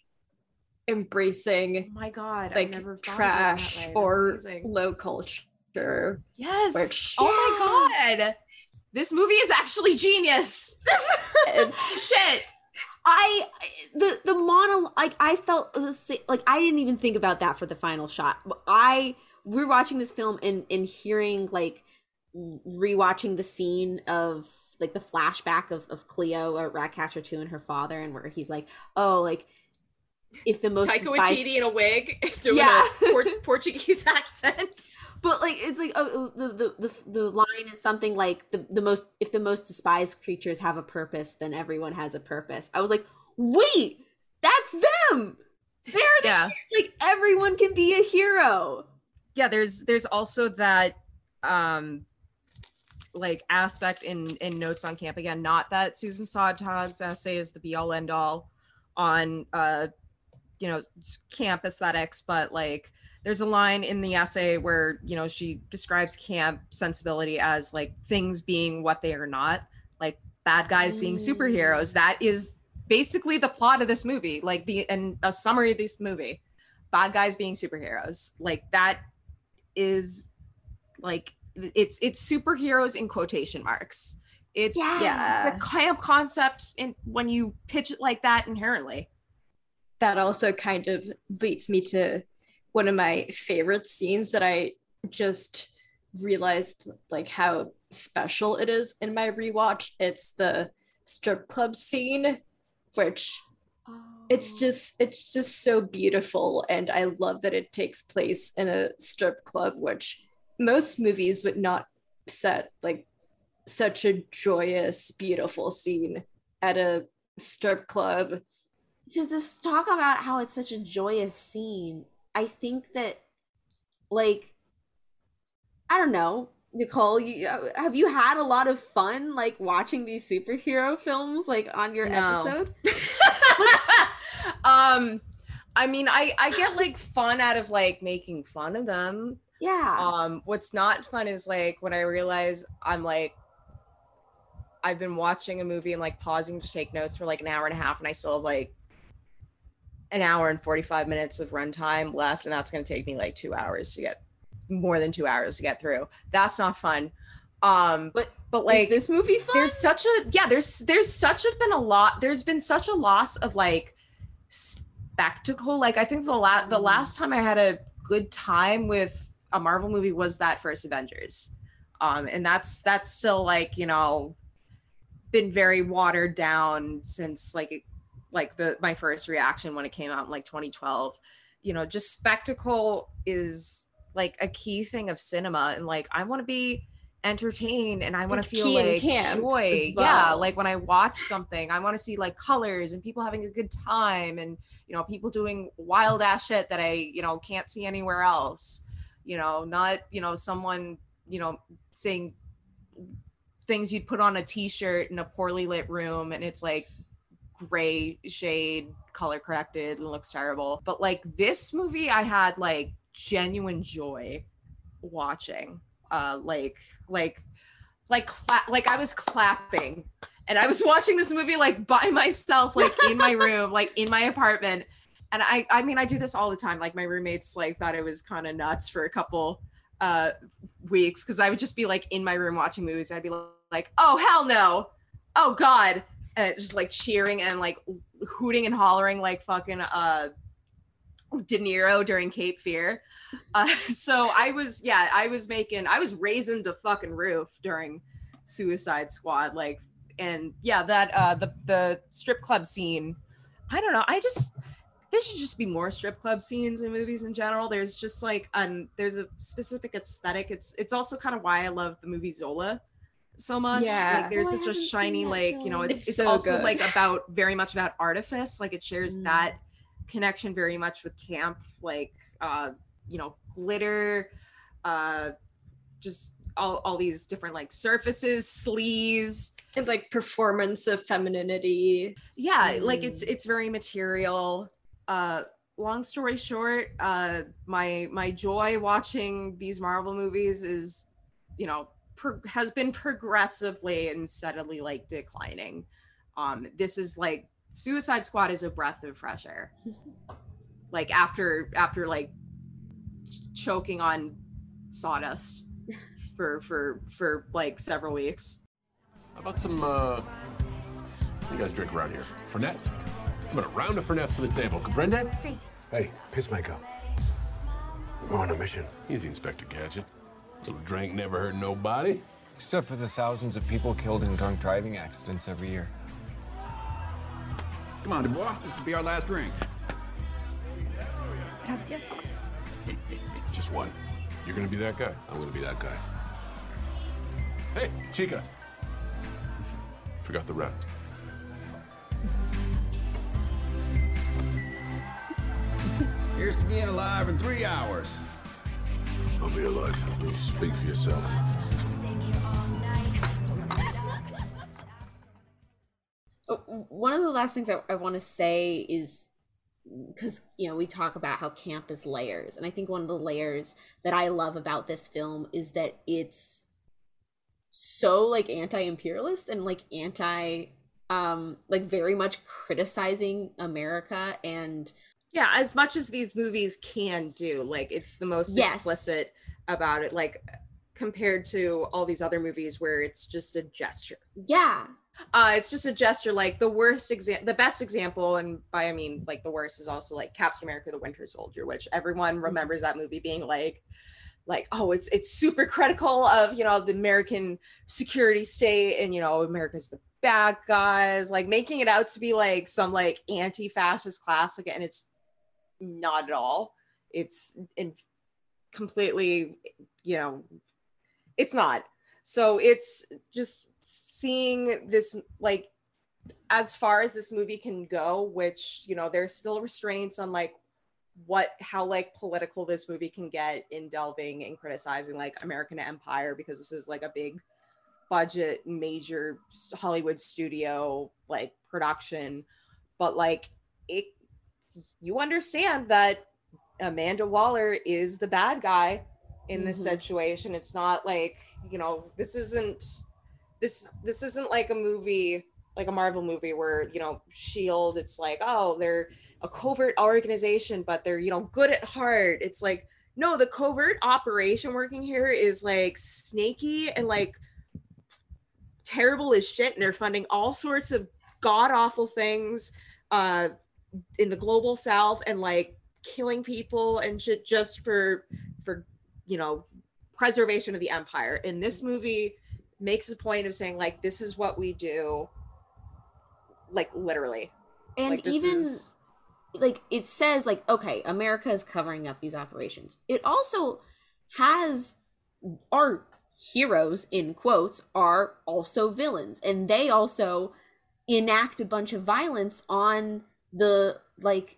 embracing Oh my god, like never trash that or low culture. yes. which- oh my god, this movie is actually genius. <laughs> Shit. I the the mono like I felt like I didn't even think about that for the final shot. I we're watching this film and and hearing like rewatching the scene of like the flashback of of Cleo or Ratcatcher 2 and her father and where he's like, "Oh, like if the most Taika despised Waititi in a wig <laughs> doing Yeah. a Port- Portuguese <laughs> accent. But like it's like oh, the, the the the line is something like the the most if the most despised creatures have a purpose, then everyone has a purpose. I was like, wait, that's them. They're the Yeah. like everyone can be a hero. yeah there's there's also that um like aspect in in notes on camp. Again not that susan sontag's essay is the be all end all on uh you know camp aesthetics but like there's a line in the essay where you know she describes camp sensibility as like things being what they are not like bad guys being superheroes. That is basically the plot of this movie like the and a summary of this movie. Bad guys being superheroes. Like that is like it's it's superheroes in quotation marks it's Yeah. the camp concept in when you pitch it like that inherently that also kind of leads me to one of my favorite scenes that I just realized like how special it is in my rewatch. It's the strip club scene, which it's oh. just it's just so beautiful and I love that it takes place in a strip club, which most movies would not set like such a joyous, beautiful scene at a strip club. to just talk about how it's such a joyous scene, I think that, like, I don't know, Nicole, you have you had a lot of fun like watching these superhero films like on your No. episode? <laughs> um i mean i i get like fun out of like making fun of them Yeah. um what's not fun is like when i realize i'm like i've been watching a movie and like pausing to take notes for like an hour and a half and i still have like an hour and 45 minutes of runtime left and that's going to take me like two hours to get more than two hours to get through that's not fun um but but like this movie fun? there's such a yeah there's there's such have been a lot there's been such a loss of like spectacle like i think the last the last time i had a good time with a marvel movie was that first avengers. Um and that's that's still like you know been very watered down since like like the my first reaction when it came out in like 2012 you know just spectacle is like a key thing of cinema. And like i want to be entertained and i want to feel like joy as yeah like when i watch something i want to see like colors and people having a good time and you know people doing wild ass shit that i you know can't see anywhere else you know not you know someone you know saying things you'd put on a t-shirt in a poorly lit room and it's like gray shade color corrected and looks terrible. But like this movie i had like genuine joy watching uh like like like cla- like i was clapping and i was watching this movie like by myself like in my <laughs> room like in my apartment and i i mean i do this all the time like my roommates like thought it was kind of nuts for a couple uh weeks because i would just be like in my room watching movies i'd be like oh hell no oh god and just like cheering and like hooting and hollering like fucking uh De Niro during Cape Fear. Uh, <laughs> so I was, yeah, I was making, I was raising the fucking roof during Suicide Squad, like, and yeah, that uh, the the strip club scene. I don't know. I just there should just be more strip club scenes in movies in general. There's just like um, there's a specific aesthetic. It's it's also kind of why I love the movie Zola so much. Yeah. like there's Oh, such a shiny that like you know it's It's it's, so also good. like about very much about artifice. Like it shares Mm. that connection very much with camp like uh you know glitter uh just all, all these different like surfaces sleaze and like performance of femininity. yeah like it's it's very material uh long story short uh my my joy watching these marvel movies is you know pro- has been progressively and steadily like declining um this is like suicide squad is a breath of fresh air <laughs> like after after like ch- choking on sawdust for for for like several weeks How about some, uh, what do you guys drink around here? Fernet? I'm gonna round a Fernet for the table. Comprende? See, Hey, Peacemaker. We're on a mission. Easy, Inspector Gadget. Little drink never hurt nobody. Except for the thousands of people killed in drunk driving accidents every year. Come on, Dubois. This could be our last drink. Gracias. <laughs> Just one. You're gonna be that guy. I'm gonna be that guy. Hey, Chica. Forgot the rep. Here's to being alive in three hours. I'll be alive. You speak for yourself. Uh, One of the last things I, I want to say is because you know we talk about how camp is layers and i think one of the layers that i love about this film is that it's so like anti-imperialist and like anti um like very much criticizing america and yeah as much as these movies can do like it's the most Yes. explicit about it like compared to all these other movies where it's just a gesture. Yeah. Uh it's just a gesture like the worst example the best example and by i mean like the worst is also like captain america the winter soldier which everyone remembers that movie being like like oh it's it's super critical of you know the american security state and you know america's the bad guys like making it out to be like some like anti-fascist classic and it's not at all. It's in completely you know it's not. So it's just seeing this like as far as this movie can go which you know there's still restraints on like what how like political this movie can get in delving and criticizing like american empire because this is like a big budget major hollywood studio like production. But like it you understand that amanda waller is the bad guy in this Mhm. situation. It's not like you know this isn't this this isn't like a movie like a marvel movie where you know shield it's like oh they're a covert organization but they're you know good at heart. It's like no the covert operation working here is like snaky and like terrible as shit and they're funding all sorts of god awful things. Uh in the global south and like killing people and shit just for for you know preservation of the empire. And this movie makes a point of saying like this is what we do like literally. And Like, even is- like it says like okay america is covering up these operations. It also has our heroes in quotes are also villains. And they also enact a bunch of violence on the like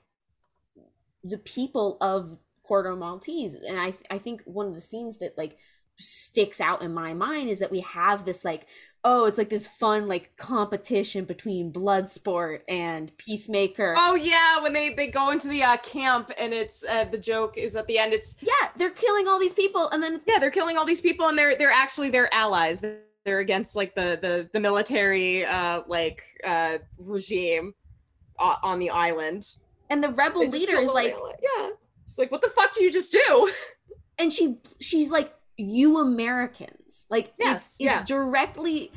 the people of Corto Maltese. And I I think one of the scenes that like sticks out in my mind is that we have this like oh it's like this fun like competition between Bloodsport and Peacemaker. Oh yeah when they they go into the uh camp and it's uh the joke is at the end it's yeah they're killing all these people and then yeah they're killing all these people and they're they're actually their allies. They're against like the the the military uh like uh regime uh, on the island and the rebel leader is like ally- yeah She's like what the fuck do you just do <laughs> and she she's like you americans like Yes, it's, it's yeah. directly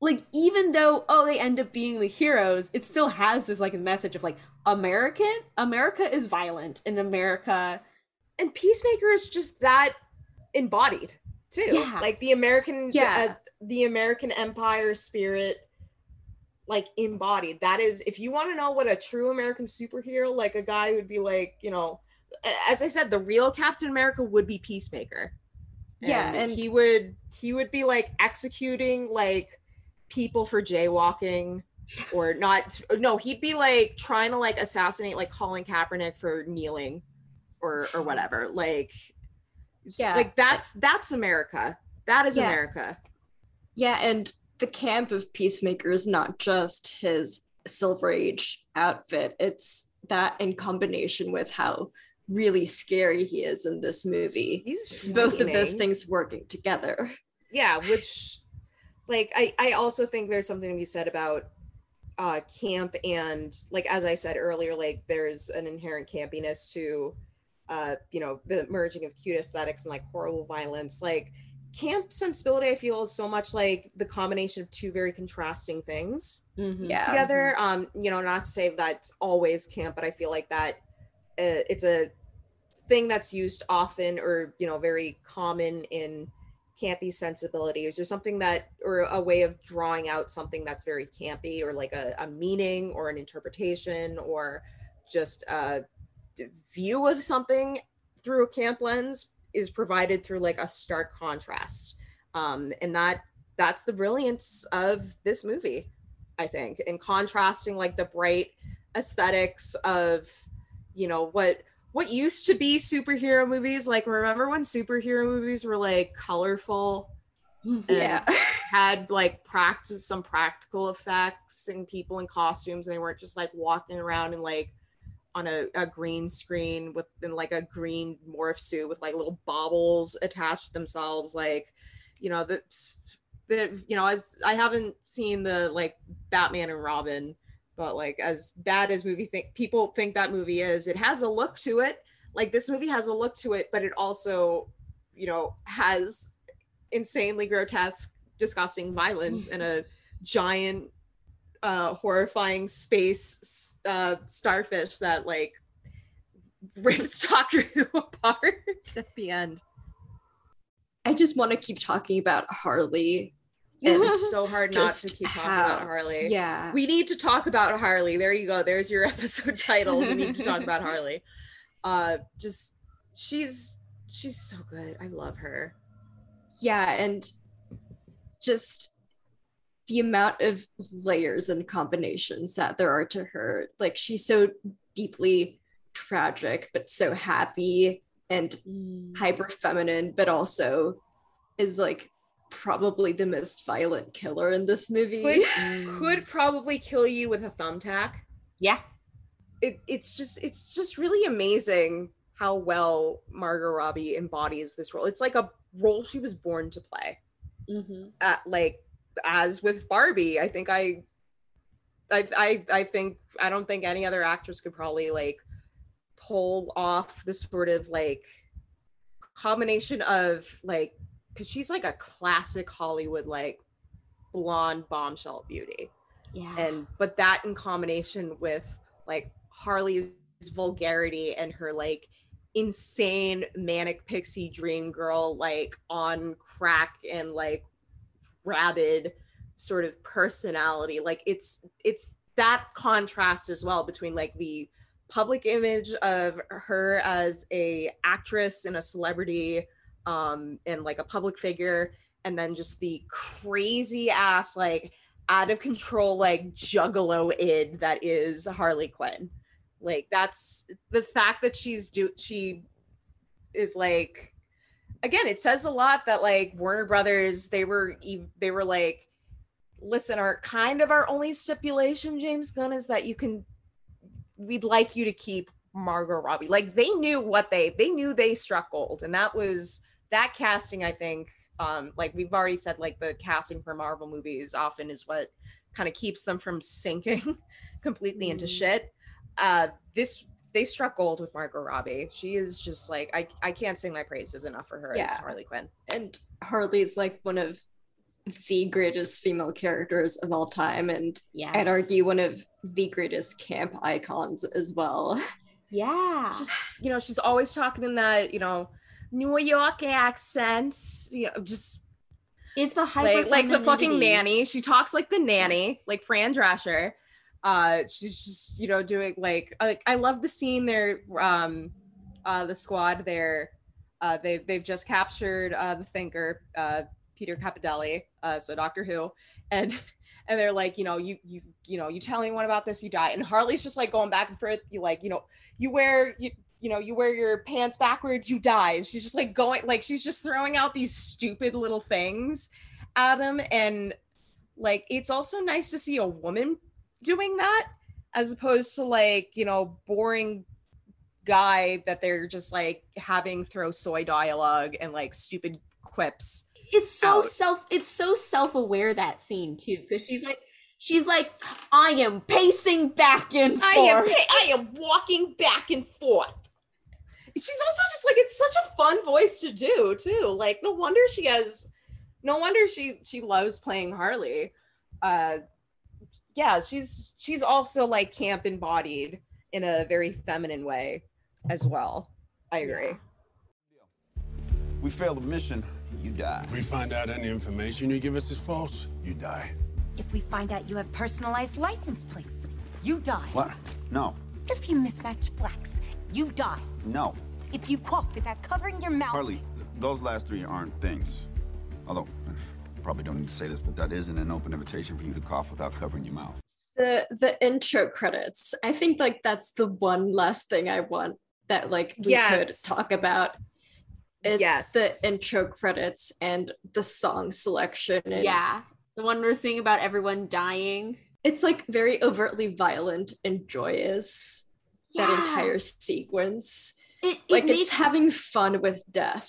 like even though oh they end up being the heroes it still has this like message of like american america is violent and america and peacemaker is just that embodied too Yeah. like the american Yeah. uh, the american empire spirit like embodied. That is if you want to know what a true american superhero like a guy who'd be like you know as i said the real captain america would be peacemaker. Yeah, and- he would he would be like executing like people for jaywalking or not no he'd be like trying to like assassinate like colin kaepernick for kneeling or or whatever. Like Yeah. like that's that's america. That is Yeah. america. Yeah, and the camp of Peacemaker is not just his Silver Age outfit. It's that in combination with how really scary he is in this movie. He's it's both of those things working together. yeah which like i i also think there's something to be said about uh camp and like as i said earlier like there's an inherent campiness to uh you know the merging of cute aesthetics and like horrible violence like camp sensibility i feel is so much like the combination of two very contrasting things Mhm. Yeah. together um you know not to say that's always camp but i feel like that uh, it's a thing that's used often or you know very common in campy sensibilities or something that or a way of drawing out something that's very campy or like a, a meaning or an interpretation or just a view of something through a camp lens is provided through like a stark contrast um and that that's the brilliance of this movie i think in contrasting like the bright aesthetics of you know what what used to be superhero movies like remember when superhero movies were like colorful <laughs> Yeah. had like practice some practical effects and people in costumes and they weren't just like walking around and like on a, a green screen with in like a green morph suit with like little baubles attached themselves like you know the, the you know as i haven't seen the like batman and robin but like as bad as movie think people think that movie is it has a look to it. Like this movie has a look to it but it also you know has insanely grotesque disgusting violence mm. and a giant uh horrifying space uh starfish that like <laughs> rips doctor who <laughs> apart at the end I just want to keep talking about Harley. <laughs> It's so hard not to keep talking about Harley. Yeah. We need to talk about Harley. There you go. There's your episode title. We need to talk about Harley. Uh just she's she's so good. I love her. yeah and just the amount of layers and combinations that there are to her like she's so deeply tragic but so happy and hyper feminine but also is like probably the most violent killer in this movie Could, could probably kill you with a thumbtack. Yeah. It, it's just it's just really amazing how well Margot Robbie embodies this role. It's like a role she was born to play. Mm-hmm. uh, like as with Barbie, I think I, I, I, I think I don't think any other actress could probably like pull off the sort of like combination of like because she's like a classic Hollywood like blonde bombshell beauty, Yeah. and but that in combination with like Harley's vulgarity and her like insane manic pixie dream girl like on crack and like rabid sort of personality. Like it's it's that contrast as well between like the public image of her as a actress and a celebrity um and like a public figure and then just the crazy ass like out of control like juggalo id that is harley quinn. Like that's the fact that she's do she is like again it says a lot that like warner brothers they were they were like listen our kind of our only stipulation james gunn is that you can we'd like you to keep margot robbie. Like they knew what they they knew they struck gold and that was that casting i think um like we've already said like the casting for marvel movies often is what kind of keeps them from sinking <laughs> completely into shit. Uh this they struck gold with margot robbie. She is just like i i can't sing my praises enough for her as harley quinn. And harley's like one of the greatest female characters of all time and Yes. i'd argue one of the greatest camp icons as well. Yeah. just you know she's always talking in that you know new york accent. You know just It's the like, like the fucking nanny. She talks like the nanny like fran drescher uh she's just you know doing like like i love the scene there um uh the squad there. Uh they they've just captured uh the thinker uh peter capaldi uh so doctor who. And <laughs> and they're like you know you you you know you tell anyone about this you die. And harley's just like going back and forth you like you know you wear you you know you wear your pants backwards you die. And she's just like going like she's just throwing out these stupid little things at him. And like it's also nice to see a woman doing that as opposed to like you know boring guy that they're just like having throw soy dialogue and like stupid quips it's so out. self it's so self-aware that scene too because she's like she's like i am pacing back and forth I am pa- I am walking back and forth. She's also just like it's such a fun voice to do too. Like no wonder she has no wonder she she loves playing Harley. Uh yeah, she's she's also like camp embodied in a very feminine way as well. I agree. We fail the mission, you die. If we find out any information you give us is false, you die. If we find out you have personalized license plates, you die. What? No. If you mismatch blacks, you die. No. If you cough without covering your mouth. Harley, those last three aren't things. Although, probably don't need to say this, but that isn't an open invitation for you to cough without covering your mouth. The the intro credits. I think like that's the one last thing I want that like we Yes. could talk about. It's Yes. the intro credits and the song selection. And Yeah. The one we're seeing about everyone dying. It's like very overtly violent and joyous. That entire sequence. It, it like makes, it's having fun with death.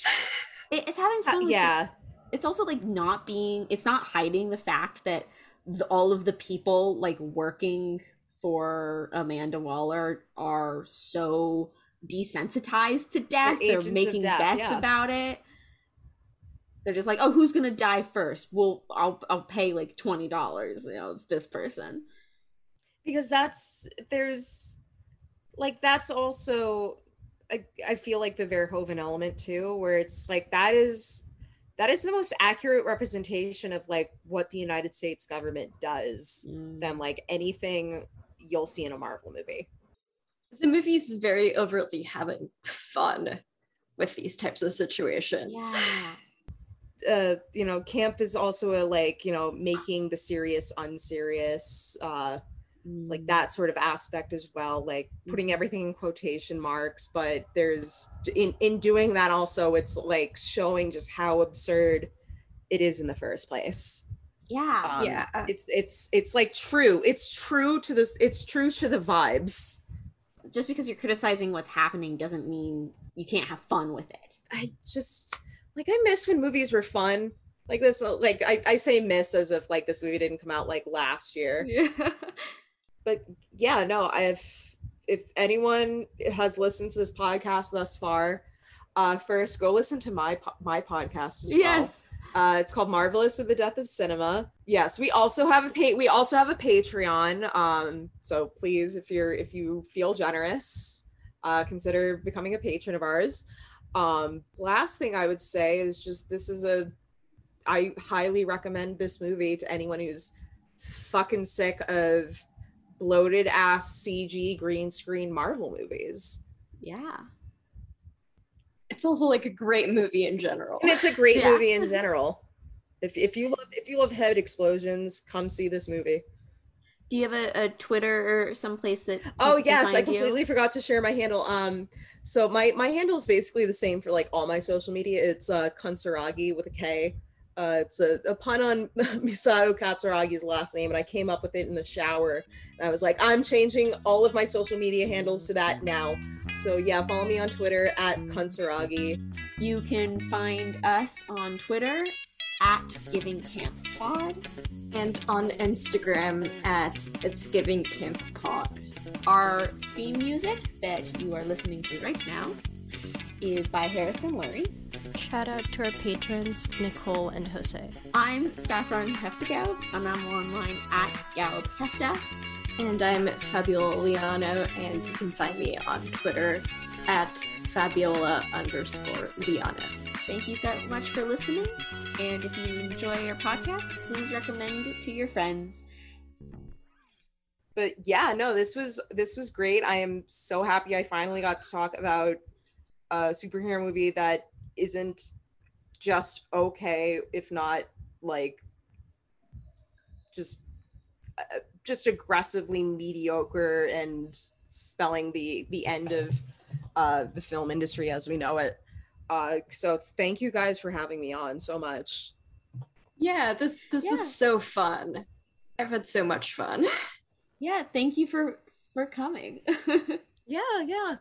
it- it's having fun uh, with yeah. It's also like not being it's not hiding the fact that the, all of the people like working for Amanda Waller are so desensitized to death. They're, making death, bets yeah. about it. They're just like, oh, who's gonna die first? Well, I'll I'll pay like twenty dollars. You know, it's this person. because that's there's like that's also I, I feel like the Verhoeven element too, where it's like that is that is the most accurate representation of like what the United States government does Mm. than like anything you'll see in a Marvel movie. The movie's very overtly having fun with these types of situations. Uh, you know, camp is also a like, you know, making the serious unserious, uh, like that sort of aspect as well, like putting everything in quotation marks. But there's in in doing that also, it's like showing just how absurd it is in the first place. Yeah. Um, Yeah. It's it's it's like true. It's true to this. It's true to the vibes. Just because you're criticizing what's happening doesn't mean you can't have fun with it. I just like I miss when movies were fun. Like this, like I, I say miss as if like this movie didn't come out like last year. Yeah. <laughs> But yeah, no, if if anyone has listened to this podcast thus far, uh first go listen to my my podcast as well. Yes. Uh, it's called Marvelous Or the Death of Cinema. Yes, we also have a pa- we also have a Patreon. Um, so please, if you're if you feel generous, uh, consider becoming a patron of ours. Um, last thing I would say is just this is a I highly recommend this movie to anyone who's fucking sick of bloated ass CG green screen Marvel movies. Yeah. It's also like a great movie in general. And it's a great <laughs> Yeah. movie in general. If if you love if you love head explosions, come see this movie. Do you have a, a Twitter or someplace that? Oh yes, I find you? completely forgot to share my handle. Um, so my my handle is basically the same for like all my social media. It's uh Kuntsuragi with a K. Uh, it's a, a pun on <laughs> Misato Katsuragi's last name, and I came up with it in the shower. And I was like, I'm changing all of my social media handles to that now. So yeah, follow me on Twitter at Kuntsuragi. You can find us on Twitter at Giving Camp Pod. and on Instagram at It's Giving Camp Pod. Our theme music that you are listening to right now is by Harrison Lurie. Shout out to our patrons, Nicole and Jose. I'm Saffron Heftegaub, and I'm online at Gaub Hefta. And I'm Fabiola Liano, and you can find me on Twitter at Fabiola underscore Liano. Thank you so much for listening. And if you enjoy our podcast, please recommend it to your friends. but yeah no this was this was great i am so happy i finally got to talk about a superhero movie that isn't just okay if not like just uh, just aggressively mediocre and spelling the the end of uh the film industry as we know it uh so thank you guys for having me on so much Yeah, this this Yeah. was so fun. I've had so much fun. <laughs> Yeah, thank you for for coming. <laughs> yeah yeah